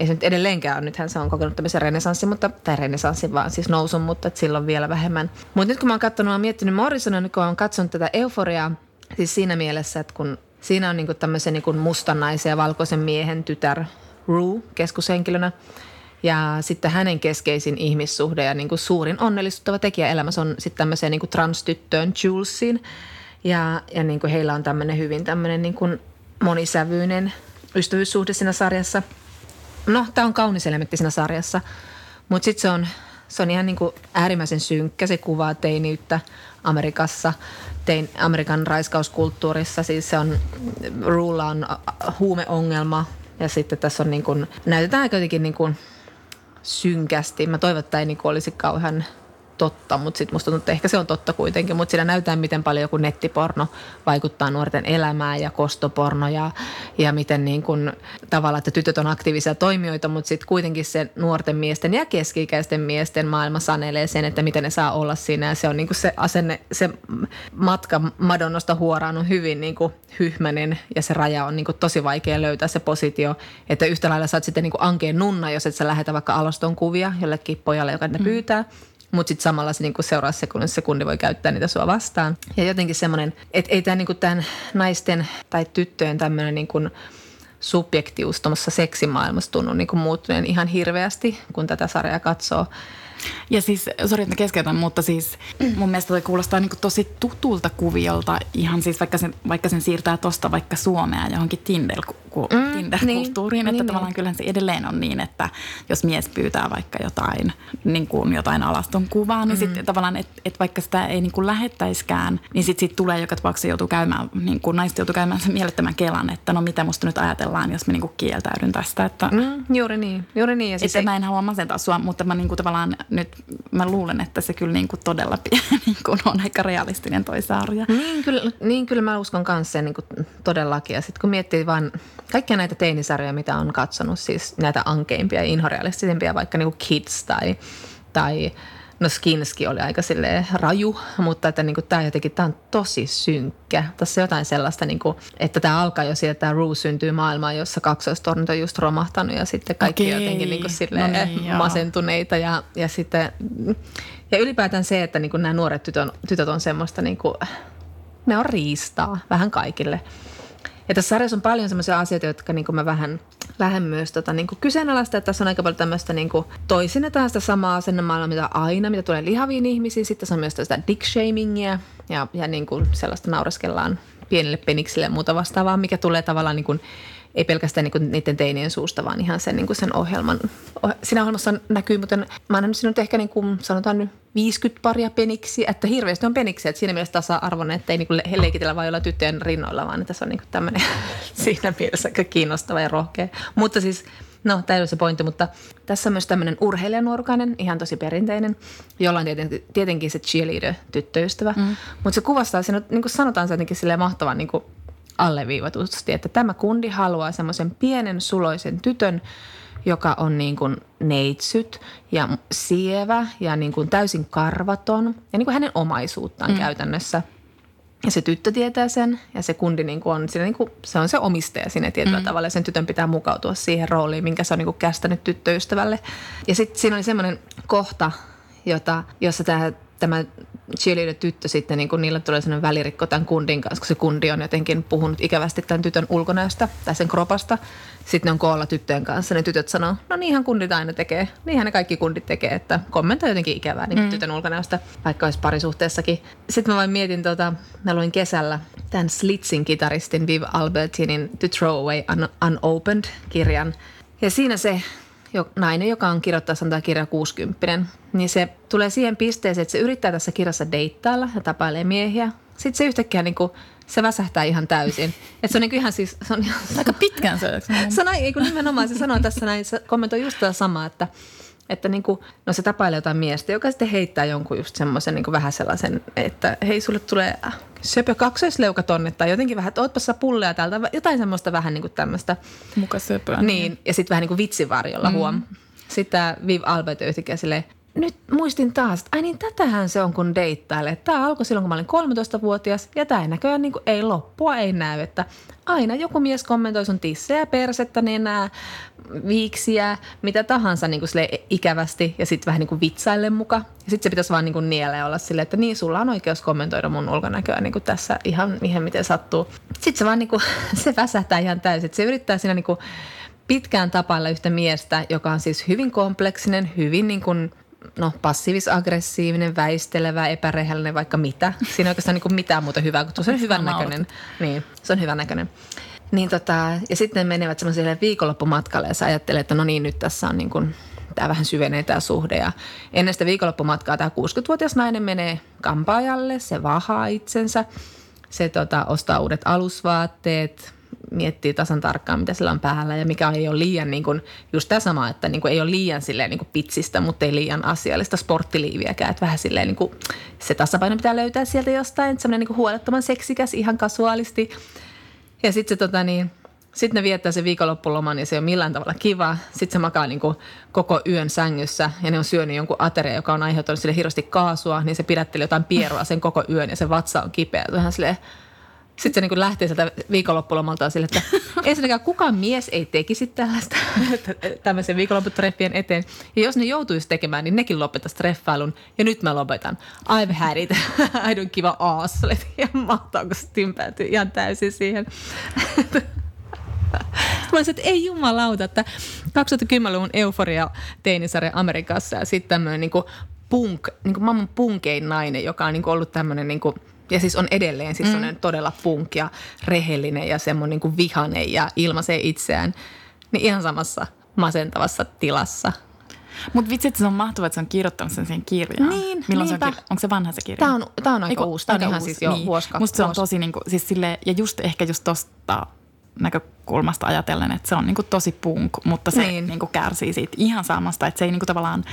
S1: Ei se nyt edelleenkään ole. Nythän se on kokenut tämmöisen renesanssin, mutta, tai renesanssin vaan siis nousun, mutta silloin vielä vähemmän. Mutta nyt kun mä oon katsonut, mä oon miettinyt Morrisonia, niin kun oon katsonut tätä euforiaa, siis siinä mielessä, että kun siinä on niinku tämmöisen niinku mustan naisen ja valkoisen miehen tytär Rue keskushenkilönä, ja sitten hänen keskeisin ihmissuhde ja niin kuin suurin onnellistuttava tekijä elämässä on sitten tämmöiseen niin kuin transtyttöön Julesiin. Ja, ja niin kuin heillä on tämmöinen hyvin tämmöinen niin kuin monisävyinen ystävyyssuhde siinä sarjassa. No, tämä on kaunis elementti siinä sarjassa, mutta sitten se on, se on ihan niin kuin äärimmäisen synkkä. Se kuvaa teiniyttä Amerikassa, tein, Amerikan raiskauskulttuurissa. Siis se on, Rula on huumeongelma ja sitten tässä on niin kuin, näytetään aika jotenkin niin kuin synkästi. Mä toivon, että ei niin olisi kauhean totta, mutta sitten musta tuntuu, että ehkä se on totta kuitenkin, mutta siinä näyttää, miten paljon joku nettiporno vaikuttaa nuorten elämään ja kostoporno ja, ja miten niin kuin, tavallaan, että tytöt on aktiivisia toimijoita, mutta sitten kuitenkin se nuorten miesten ja keski-ikäisten miesten maailma sanelee sen, että miten ne saa olla siinä ja se on niin kuin se asenne, se matka Madonnasta huoraan on hyvin niin kuin hyhmänen ja se raja on niin kuin tosi vaikea löytää se positio, että yhtä lailla saat sitten niin kuin ankeen nunna, jos et sä lähetä vaikka alaston kuvia jollekin pojalle, joka ne mm. Mutta sitten samalla se niinku seuraavassa sekunnissa sekundi voi käyttää niitä sua vastaan. Ja jotenkin semmoinen, että ei tämä niinku tämän naisten tai tyttöjen tämmöinen niinku subjektius tuommoisessa seksimaailmassa tunnu niinku muuttuneen ihan hirveästi, kun tätä sarjaa katsoo.
S2: Ja siis, sori että keskeytän, mutta siis mun mielestä toi kuulostaa niin tosi tutulta kuviolta, ihan siis vaikka sen, vaikka sen siirtää tosta vaikka Suomea johonkin Tinder, ku, mm, Tinder-kulttuuriin, niin, että niin, tavallaan niin. kyllähän se edelleen on niin, että jos mies pyytää vaikka jotain, niin kuin jotain alaston kuvaa, niin mm. sitten tavallaan, että et vaikka sitä ei niin kuin lähettäiskään, niin sitten sit tulee joka tapauksessa joutuu käymään, niin kuin naiset joutuu käymään sen mielettömän kelan, että no mitä musta nyt ajatellaan, jos mä niin kuin kieltäydyn tästä. Että,
S1: mm, juuri niin, juuri niin.
S2: Ja että ei... mä en halua masentaa sua, mutta mä niin kuin tavallaan nyt mä luulen, että se kyllä niin kuin todella niin kuin on aika realistinen toi sarja.
S1: Niin kyllä, niin kyllä mä uskon kanssa sen niin kuin todellakin. Ja sitten kun miettii vaan kaikkia näitä teinisarjoja, mitä on katsonut, siis näitä ankeimpia ja inhorealistisempia, vaikka niin kuin Kids tai, tai No Skinski oli aika sille raju, mutta että niin kuin tämä jotenkin, tämä on tosi synkkä. Tässä on jotain sellaista, niin kuin, että tämä alkaa jo siitä, että tämä Rue syntyy maailmaan, jossa kaksoistornit on just romahtanut ja sitten kaikki Okei. jotenkin niin kuin sille no niin, masentuneita ja, ja sitten ja ylipäätään se, että niin kuin nämä nuoret tytöt, tytöt on semmoista, niin kuin, ne on riistaa vähän kaikille. Ja tässä sarjassa on paljon sellaisia asioita, jotka niin mä vähän, vähän myös tota, niin kyseenalaista, että tässä on aika paljon tämmöistä niin toisinnetaan sitä samaa asennemaailmaa, mitä aina, mitä tulee lihaviin ihmisiin. Sitten se on myös sitä dick shamingia ja, ja niin kuin sellaista naureskellaan pienille peniksille ja muuta vastaavaa, mikä tulee tavallaan niin kuin ei pelkästään niinku niiden teinien suusta, vaan ihan sen, niinku sen ohjelman. Siinä ohjelmassa näkyy, mutta mä oon nähnyt sinut ehkä niinku, sanotaan nyt 50 paria peniksi, että hirveästi on peniksi, että siinä mielessä tasa-arvoinen, että ei niinku leikitellä vain olla tyttöjen rinnoilla, vaan että se on niinku tämmöinen siinä mielessä aika kiinnostava ja rohkea. Mutta siis No, tämä ei ole se pointti, mutta tässä on myös tämmöinen urheilijanuorukainen, ihan tosi perinteinen, jolla on tietenkin, tietenkin se cheerleader-tyttöystävä. Mm. Mutta se kuvastaa, siinä, niin kuin sanotaan se jotenkin mahtavan niin kuin alleviivatusti, että tämä kundi haluaa semmoisen pienen suloisen tytön, joka on niin kuin neitsyt ja sievä ja niin kuin täysin karvaton ja niin kuin hänen omaisuuttaan mm. käytännössä. Ja se tyttö tietää sen ja se kundi niin kuin on, siinä niin kuin, se on se omistaja sinne tietyllä mm. tavalla ja sen tytön pitää mukautua siihen rooliin, minkä se on niin kuin kästänyt tyttöystävälle. Ja sitten siinä oli semmoinen kohta, jota, jossa tämä tämä cheerleader-tyttö sitten, niin kun niillä tulee sellainen välirikko tämän kundin kanssa, kun se kundi on jotenkin puhunut ikävästi tämän tytön ulkonäöstä tai sen kropasta. Sitten ne on koolla tyttöjen kanssa, ne tytöt sanoo, no niinhän kundit aina tekee, niinhän ne kaikki kundit tekee, että kommentoi jotenkin ikävää niin mm. tytön ulkonäöstä, vaikka olisi parisuhteessakin. Sitten mä vain mietin, tota, mä luin kesällä tämän Slitzin kitaristin Viv Albertinin To Throw Away Un- Unopened-kirjan. Ja siinä se jo, nainen, joka on kirjoittaa sanotaan kirja 60, niin se tulee siihen pisteeseen, että se yrittää tässä kirjassa deittailla ja tapailee miehiä. Sitten se yhtäkkiä niin kuin, se väsähtää ihan täysin. Et se on niin ihan siis... Se on
S2: Aika pitkään se.
S1: se on, ei kun nimenomaan se sanoo tässä näin, se kommentoi just tätä samaa, että – että niin kuin, no se tapailee jotain miestä, joka sitten heittää jonkun just semmoisen niin vähän sellaisen, että hei sulle tulee söpö kaksoisleuka tonne tai jotenkin vähän, että ootpa pulleja täältä, jotain semmoista vähän niin kuin tämmöistä.
S2: Muka söpöä.
S1: Niin, niin. ja sitten vähän niin kuin vitsivarjolla mm. huom. Tämä Viv Albert yhtäkkiä silleen, nyt muistin taas, että ai niin tätähän se on kun deittailee. Tämä alkoi silloin, kun mä olin 13-vuotias ja tämä ei näköjään niin kuin, ei loppua, ei näy. Että aina joku mies kommentoi sun tissejä, persettä, nenää, viiksiä, mitä tahansa niin kuin ikävästi ja sitten vähän niin kuin vitsaille muka. Ja sitten se pitäisi vaan niin kuin niellä ja olla silleen, että niin, sulla on oikeus kommentoida mun ulkonäköä niin kuin tässä ihan, ihan miten sattuu. Sitten se vaan niin kuin, se väsähtää ihan täysin. Se yrittää siinä niin kuin pitkään tapailla yhtä miestä, joka on siis hyvin kompleksinen, hyvin niin kuin no, passiivis-aggressiivinen, väistelevä, epärehellinen, vaikka mitä. Siinä ei oikeastaan niin kuin mitään muuta hyvää, kun se on hyvän näköinen. Niin, se on hyvän näköinen. Niin tota, ja sitten ne menevät semmoiselle viikonloppumatkalle ja sä ajattelet, että no niin, nyt tässä on niin kuin, tämä vähän syvenee tämä suhde. Ja ennen sitä viikonloppumatkaa tämä 60-vuotias nainen menee kampaajalle, se vahaa itsensä, se tota, ostaa uudet alusvaatteet, miettii tasan tarkkaan, mitä sillä on päällä ja mikä ei ole liian niin kuin, just tämä sama, että niin kuin, ei ole liian silleen niin kuin pitsistä, mutta ei liian asiallista sporttiliiviäkään. Että vähän silleen niin kuin, se tasapaino pitää löytää sieltä jostain, semmoinen niin huolettoman seksikäs ihan kasuaalisti. Ja sitten se tota niin, sitten ne viettää se viikonloppuloman ja se ei ole millään tavalla kiva. Sitten se makaa niin kuin koko yön sängyssä ja ne on syönyt jonkun ateria, joka on aiheuttanut sille hirveästi kaasua, niin se pidätteli jotain pierua sen koko yön ja se vatsa on kipeä. Vähän silleen, sitten se niin kuin lähtee sieltä viikonloppulomalta sille, että ensinnäkään kukaan mies ei tekisi tällaista tämmöisen viikonlopputreffien eteen. Ja jos ne joutuisi tekemään, niin nekin lopettaisi treffailun. Ja nyt mä lopetan. I've had it. I don't give a ass. Ja mahtaako se tympäätyy ihan täysin siihen. olisin, että ei jumalauta, että 2010-luvun euforia teinisarja Amerikassa ja sitten tämmöinen niin punk, niin kuin maailman punkein nainen, joka on niin kuin ollut tämmöinen niin kuin, ja siis on edelleen siis mm. todella punk ja rehellinen ja semmoinen niin vihanen ja ilmaisee itseään, niin ihan samassa masentavassa tilassa –
S2: mutta vitsi, että se on mahtavaa, että se on kirjoittanut sen siihen kirjaan.
S1: Niin,
S2: Milloin se on, onko se vanha se kirja?
S1: Tämä on, tämä on aika Eiku, uusi. Tämä on ihan uusi. siis jo niin. vuosi
S2: Musta se on tosi niin kuin, siis sille, ja just ehkä just tosta näkökulmasta ajatellen, että se on niin kuin tosi punk, mutta se niin. Niin kuin kärsii siitä ihan samasta, että se ei niin kuin tavallaan,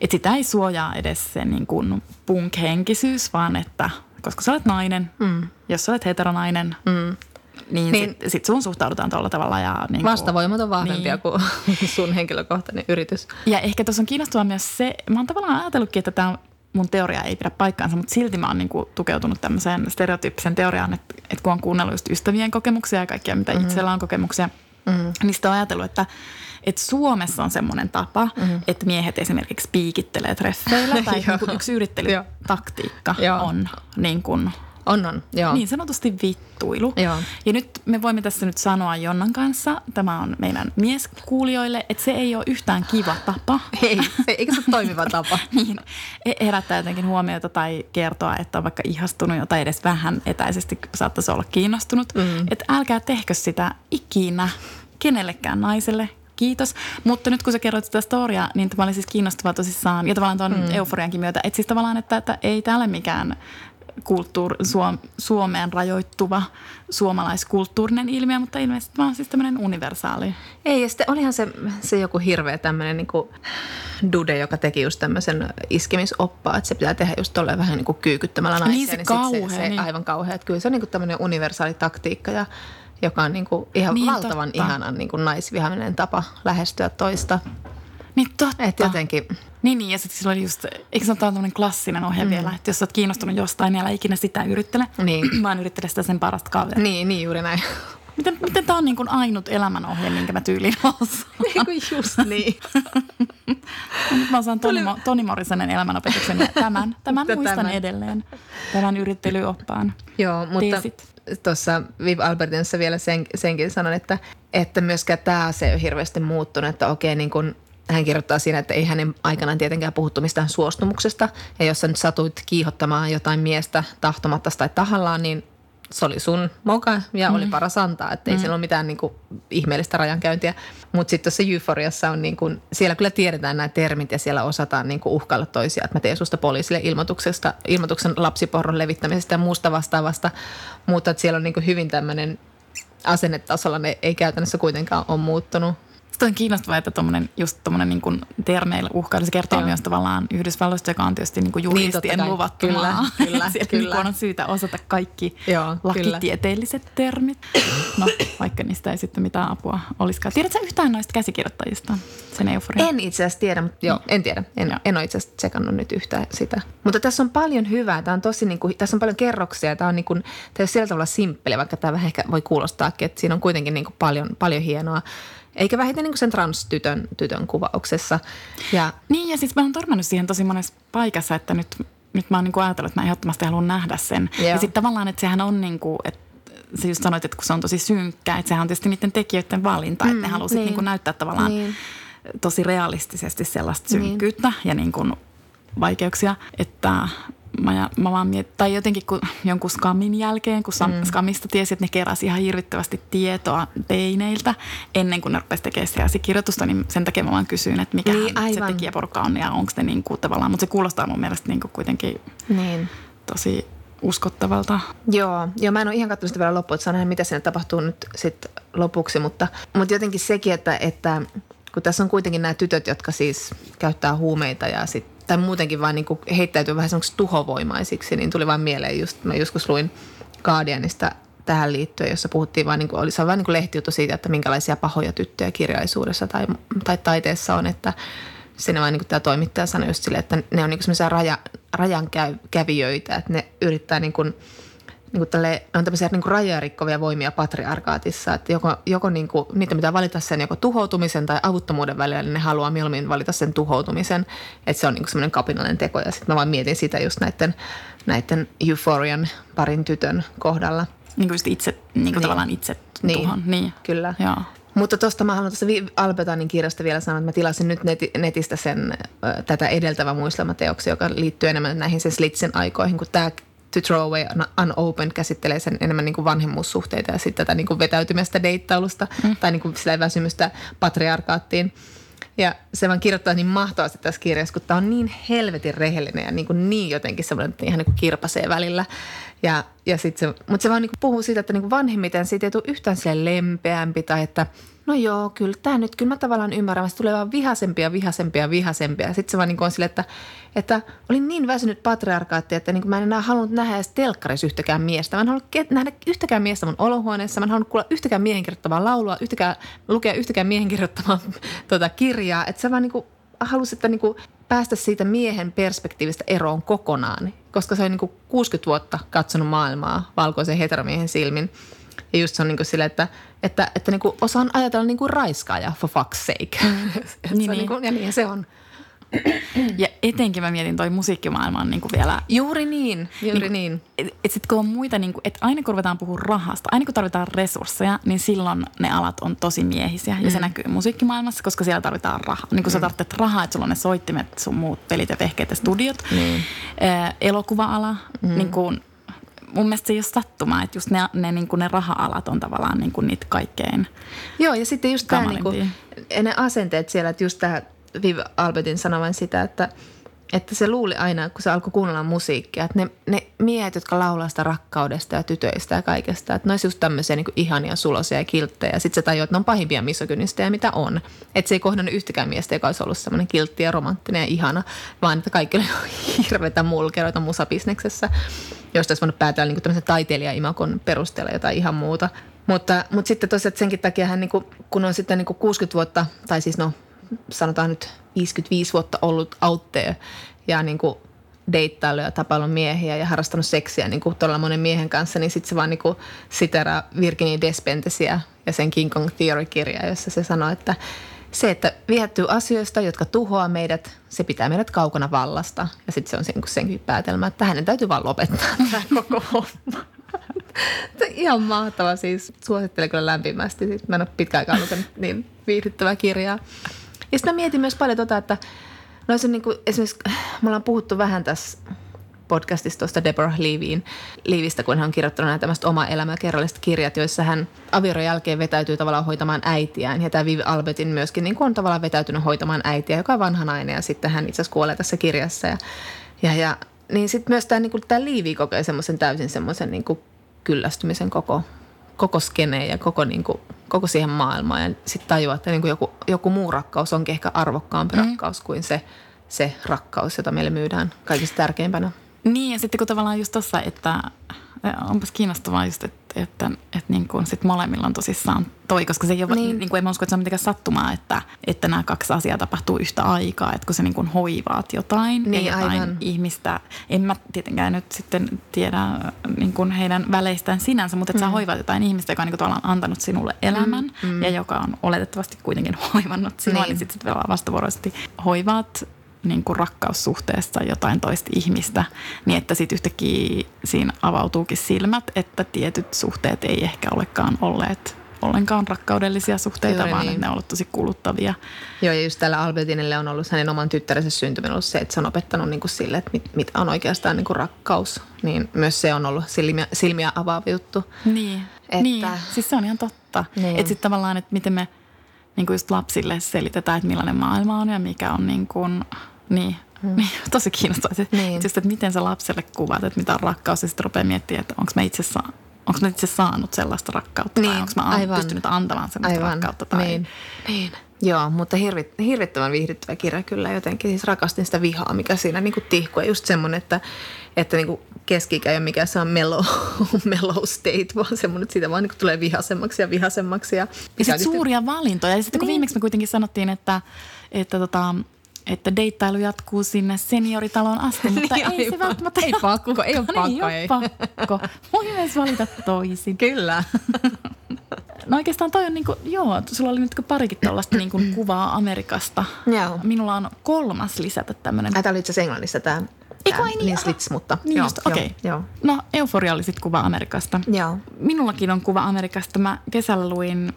S2: että sitä ei suojaa edes se niin kuin punk-henkisyys, vaan että koska sä olet nainen, mm. jos sä olet heteronainen, mm niin, niin sitten sit sun suhtaudutaan tuolla tavalla. Ja niin
S1: Vastavoimat on vahvempia niin. kuin sun henkilökohtainen yritys.
S2: Ja ehkä tuossa on kiinnostavaa myös se, mä oon tavallaan ajatellutkin, että tämä mun teoria ei pidä paikkaansa, mutta silti mä oon niin kuin tukeutunut tämmöiseen stereotyyppisen teoriaan, että, että kun on kuunnellut just ystävien kokemuksia ja kaikkia, mitä mm-hmm. itsellä on kokemuksia, niin sitä on ajatellut, että, että Suomessa on semmoinen tapa, mm-hmm. että miehet esimerkiksi piikittelee treffeillä tai niin kuin yksi yrittelytaktiikka on niin kuin
S1: on, on, joo.
S2: Niin sanotusti vittuilu. Joo. Ja nyt me voimme tässä nyt sanoa Jonnan kanssa, tämä on meidän mieskuulijoille, että se ei ole yhtään kiva tapa.
S1: Ei, se, eikä se ole toimiva tapa.
S2: niin, e- herättää jotenkin huomiota tai kertoa, että on vaikka ihastunut tai edes vähän etäisesti saattaisi olla kiinnostunut. Mm. Että älkää tehkö sitä ikinä kenellekään naiselle, kiitos. Mutta nyt kun sä kerroit sitä storia, niin tämä oli siis kiinnostavaa tosissaan, ja tavallaan tuon mm. euforiankin myötä, että siis tavallaan, että, että ei täällä mikään kulttuur, Suom, Suomeen rajoittuva suomalaiskulttuurinen ilmiö, mutta ilmeisesti vaan siis tämmöinen universaali.
S1: Ei, ja sitten olihan se, se joku hirveä tämmöinen niin dude, joka teki just tämmöisen iskemisoppaa, että se pitää tehdä just tolleen vähän niin kuin kyykyttämällä naisia.
S2: Niin se niin kauhea. Se, se,
S1: niin. Aivan kauhea. Että kyllä se on niin kuin tämmöinen universaali taktiikka ja joka on niin kuin ihan niin, valtavan totta. ihanan niin kuin naisvihaminen tapa lähestyä toista.
S2: Niin totta.
S1: Että jotenkin
S2: niin, niin ja sitten sillä oli just, eikö ole tämmöinen klassinen ohje mm. vielä, että jos olet kiinnostunut jostain, niin älä ikinä sitä yrittele, niin. vaan yrittele sitä sen parasta kaveria.
S1: Niin, niin juuri näin.
S2: Miten, miten tämä on niin kuin ainut elämänohje, minkä mä tyyliin osaan?
S1: Niin just niin.
S2: Nyt mä osaan Toni, Toni Morrisonen elämänopetuksen ja tämän, tämän muistan tämän. edelleen, tämän yrittelyoppaan.
S1: Joo, mutta tuossa Viv Albertinsa vielä sen, senkin sanon, että, että myöskään tämä se ei ole hirveästi muuttunut, että okei niin kuin hän kirjoittaa siinä, että ei hänen aikanaan tietenkään puhuttu mistään suostumuksesta. Ja jos sä nyt satuit kiihottamaan jotain miestä tahtomatta tai tahallaan, niin se oli sun moka ja mm. oli paras antaa. Että ei mm. siellä ole mitään niin kuin, ihmeellistä rajankäyntiä. Mutta sitten tuossa euforiassa on, niin kuin, siellä kyllä tiedetään nämä termit ja siellä osataan niin kuin, uhkailla toisia. Että mä teen susta poliisille ilmoituksesta, ilmoituksen lapsiporron levittämisestä ja muusta vastaavasta. Mutta että siellä on niin kuin, hyvin tämmöinen asennetasolla ne ei käytännössä kuitenkaan ole muuttunut.
S2: Sitten on kiinnostavaa, että tommonen, just tuommoinen niin termeillä uhkailu, se kertoo Joo. myös tavallaan Yhdysvalloista, joka on tietysti niinku niin juristien niin, luvattu
S1: kyllä. Kyllä,
S2: Siellä
S1: kyllä.
S2: on syytä osata kaikki Joo, lakitieteelliset kyllä. termit. No, vaikka niistä ei sitten mitään apua olisikaan. Tiedätkö yhtään noista käsikirjoittajista sen euforian?
S1: En itse asiassa tiedä, mutta joo, en tiedä. En, en ole itse asiassa tsekannut nyt yhtään sitä. Mutta tässä on paljon hyvää. Tämä on tosi, niin kuin, tässä on paljon kerroksia. Tämä on, niin kuin, tämä on sillä tavalla simppeli, vaikka tämä vähän ehkä voi kuulostaakin, että siinä on kuitenkin niin kuin paljon, paljon hienoa eikä vähiten niin sen transtytön tytön kuvauksessa.
S2: Ja, niin ja siis mä oon törmännyt siihen tosi monessa paikassa, että nyt, nyt mä oon niin ajatellut, että mä ehdottomasti haluan nähdä sen. Joo. Ja sitten tavallaan, että sehän on niin kuin, että sä just sanoit, että kun se on tosi synkkä, että sehän on tietysti niiden tekijöiden valinta, mm, että ne mm, halusit niin. Niin näyttää tavallaan niin. tosi realistisesti sellaista niin. synkkyyttä niin. ja niin kuin vaikeuksia, että mä, mä vaan miet, tai jotenkin kun jonkun skamin jälkeen, kun mm. skamista tiesi, että ne keräsi ihan hirvittävästi tietoa teineiltä ennen kuin ne rupesi tekemään sitä kirjoitusta, niin sen takia mä vaan kysyin, että mikä niin, se tekijäporukka on ja onko ne niin kuin tavallaan, mutta se kuulostaa mun mielestä niin kuin kuitenkin niin. tosi uskottavalta.
S1: Joo, joo, mä en ole ihan katsonut sitä vielä loppuun, että saa nähdä, mitä siinä tapahtuu nyt sit lopuksi, mutta, mutta jotenkin sekin, että, että kun tässä on kuitenkin nämä tytöt, jotka siis käyttää huumeita ja sit tai muutenkin vaan niin heittäytyy vähän semmoiksi tuhovoimaisiksi, niin tuli vaan mieleen just, mä joskus luin Guardianista tähän liittyen, jossa puhuttiin vaan, niin kuin, oli se vain niin lehtijuttu siitä, että minkälaisia pahoja tyttöjä kirjallisuudessa tai, tai taiteessa on, että siinä vaan niin kuin tämä toimittaja sanoi just silleen, että ne on niin semmoisia raja, rajan kävijöitä, että ne yrittää niin kuin – niin kuin tälle, on tämmöisiä niin rajoja rikkovia voimia patriarkaatissa, että joko, joko niin kuin, niitä pitää valita sen joko tuhoutumisen tai avuttomuuden välillä, niin ne haluaa mieluummin valita sen tuhoutumisen, että se on niin semmoinen kapinallinen teko. Ja sitten mä vaan mietin sitä just näiden, näiden euphorian parin tytön kohdalla.
S2: Niin kuin just itse, niin kuin niin. tavallaan itse
S1: niin.
S2: tuhon.
S1: Niin, kyllä. Joo. Mutta tuosta mä haluan tuosta Albetanin kirjasta vielä sanoa, että mä tilasin nyt neti, netistä sen tätä edeltävä muistelmateoksia, joka liittyy enemmän näihin sen Slitsin aikoihin, kun tämä To Throw Away Unopened käsittelee sen enemmän niin kuin vanhemmuussuhteita ja sitten tätä niin kuin vetäytymästä deittailusta mm. tai niin kuin väsymystä patriarkaattiin. Ja se vaan kirjoittaa niin mahtavasti tässä kirjassa, kun tämä on niin helvetin rehellinen ja niin, kuin niin jotenkin semmoinen, että ihan niin kuin kirpasee välillä. Ja, ja sit se, mutta se vaan niin kuin puhuu siitä, että niin kuin vanhemmiten siitä ei tule yhtään lempeämpi tai että – no joo, kyllä tämä nyt, kyllä mä tavallaan ymmärrän, se tulee vaan vihasempia, vihasempia, vihasempia. Sitten se vaan niin on sille, että, että olin niin väsynyt patriarkaatti, että niin kuin mä en enää halunnut nähdä edes telkkarissa yhtäkään miestä. Mä en halunnut nähdä yhtäkään miestä mun olohuoneessa, mä en halunnut kuulla yhtäkään miehen kirjoittamaa laulua, yhtäkään, lukea yhtäkään miehen kirjoittamaa tuota kirjaa. Että se vaan niin kuin halusi, että niin kuin päästä siitä miehen perspektiivistä eroon kokonaan, koska se on niin kuin 60 vuotta katsonut maailmaa valkoisen heteromiehen silmin – ja just se on niin kuin sille, että, että, että niin kuin osaan ajatella niin kuin raiskaaja for fuck's sake. Mm. niin, niin. Niin kuin, ja niin se on.
S2: Ja etenkin mä mietin toi musiikkimaailma on niin kuin vielä...
S1: Juuri niin, juuri niin. niin.
S2: Että et sit kun on muita, niin kuin, että aina kun ruvetaan puhua rahasta, aina kun tarvitaan resursseja, niin silloin ne alat on tosi miehisiä. Mm. Ja se mm. näkyy musiikkimaailmassa, koska siellä tarvitaan rahaa. Niin kun mm. sä tarvitset rahaa, että sulla on ne soittimet, sun muut pelit ja vehkeet ja studiot. Mm. Elokuva-ala, mm. niin kuin mun mielestä se ei ole sattumaa, että just ne, ne, niin kuin ne raha-alat on tavallaan niin kuin niitä kaikkein
S1: Joo, ja sitten just tämä niin kuin, ne asenteet siellä, että just tämä Viv Albertin sanovan sitä, että, että se luuli aina, kun se alkoi kuunnella musiikkia, että ne, ne miehet, jotka laulaa sitä rakkaudesta ja tytöistä ja kaikesta, että ne olisi just tämmöisiä niin ihania sulosia ja kilttejä. Ja sitten se tajuu, että ne on pahimpia misogynisteja, mitä on. Että se ei kohdannut yhtäkään miestä, joka olisi ollut semmoinen kiltti ja romanttinen ja ihana, vaan että kaikki oli hirveitä mulkeroita musabisneksessä josta olisi voinut päätellä niin tämmöisen taiteilijaimakon perusteella jotain ihan muuta. Mutta, mutta sitten tosiaan senkin takia hän, niin kuin, kun on sitten niin kuin 60 vuotta, tai siis no sanotaan nyt 55 vuotta ollut out there ja niin kuin deittailu ja tapailun miehiä ja harrastanut seksiä niin kuin todella monen miehen kanssa, niin sitten se vaan niin siteraa Virginia Despentesia ja sen King Kong Theory-kirjaa, jossa se sanoo, että se, että viehättyy asioista, jotka tuhoaa meidät, se pitää meidät kaukana vallasta. Ja sitten se on sen, senkin päätelmä, että hänen täytyy vaan lopettaa tämä koko homma. Ihan mahtava siis. Suosittelen kyllä lämpimästi. Siis mä en ole pitkään aikaa lukenut niin viihdyttävää kirjaa. Ja sitten mietin myös paljon tota, että no se niin kuin, esimerkiksi me ollaan puhuttu vähän tässä podcastista tuosta Deborah Leavyin, Leavistä, kun hän on kirjoittanut näitä tämmöistä oma elämä kerralliset kirjat, joissa hän avioron jälkeen vetäytyy tavallaan hoitamaan äitiään. Ja tämä Viv Albertin myöskin niin on tavallaan vetäytynyt hoitamaan äitiä, joka on vanha nainen ja sitten hän itse asiassa kuolee tässä kirjassa. Ja, ja, ja niin sitten myös tämä, niin kuin, tämä Liivi kokee semmoisen täysin semmoisen niin kuin kyllästymisen koko, koko skeneen ja koko, niin kuin, koko siihen maailmaan. Ja sitten tajuaa, että niin kuin joku, joku muu rakkaus onkin ehkä arvokkaampi mm. rakkaus kuin se, se rakkaus, jota meille myydään kaikista tärkeimpänä.
S2: Niin ja sitten kun tavallaan just tuossa, että onpas kiinnostavaa just, että, että, että niin kuin sit molemmilla on tosissaan toi, koska se ei ole, niin. Niin kuin, en usko, että se on mitenkään sattumaa, että, että nämä kaksi asiaa tapahtuu yhtä aikaa, että kun sä niin kuin hoivaat jotain niin, ja jotain aivan. ihmistä, en mä tietenkään nyt sitten tiedä niin kuin heidän väleistään sinänsä, mutta että mm. sä hoivaat jotain ihmistä, joka on niin kuin antanut sinulle elämän mm. Mm. ja joka on oletettavasti kuitenkin hoivannut sinua, niin, niin sitten sit vastavuoroisesti hoivaat niin kuin rakkaussuhteessa jotain toista ihmistä, niin että sitten yhtäkkiä siinä avautuukin silmät, että tietyt suhteet ei ehkä olekaan olleet ollenkaan rakkaudellisia suhteita, Juuri vaan niin. että ne on ollut tosi kuluttavia.
S1: Joo, ja just tällä Albertinille on ollut hänen oman tyttärensä syntyminen ollut se, että se on opettanut niin kuin sille, että mit, mitä on oikeastaan niin kuin rakkaus. Niin myös se on ollut silmiä, silmiä avaava juttu.
S2: Niin, että... niin. siis se on ihan totta. Niin. Että sitten tavallaan, että miten me niin kuin just lapsille selitetään, että millainen maailma on ja mikä on niin kuin – niin, mm. niin tosi kiinnostavaa. Niin. Just, että miten sä lapselle kuvat, että mitä on rakkaus ja sitten rupeaa miettimään, että onko mä itse saa, Onko mä itse saanut sellaista rakkautta niin, tai onko mä aivan. pystynyt antamaan sellaista aivan. rakkautta? Tai...
S1: Niin. niin. Joo, mutta hirvit, hirvittävän viihdyttävä kirja kyllä jotenkin. Siis rakastin sitä vihaa, mikä siinä niin tihkuu. Ja just semmoinen, että, että niin keski ei ole mikään se on mellow, mellow state, vaan semmoinen, että siitä vaan niin tulee vihasemmaksi ja vihasemmaksi. Ja,
S2: ja sitten suuria valintoja. Ja sitten kun niin. viimeksi me kuitenkin sanottiin, että, että tota, että deittailu jatkuu sinne senioritalon asti, mutta niin, ei se välttämättä...
S1: Ei pakko, ei ole pakko.
S2: ei, ei ole pakko. Voi myös valita toisin.
S1: Kyllä.
S2: No oikeastaan toi on niinku, joo, sulla oli nyt parikin tällaista niinku kuvaa Amerikasta.
S1: Joo.
S2: Minulla on kolmas lisätä tämmöinen.
S1: Tämä oli itse asiassa englannissa tämä.
S2: Eikö niin?
S1: Niin slits, mutta
S2: niin joo, okei. Okay. Joo. No Euforia oli sitten kuva Amerikasta.
S1: Joo.
S2: Minullakin on kuva Amerikasta. Mä kesällä luin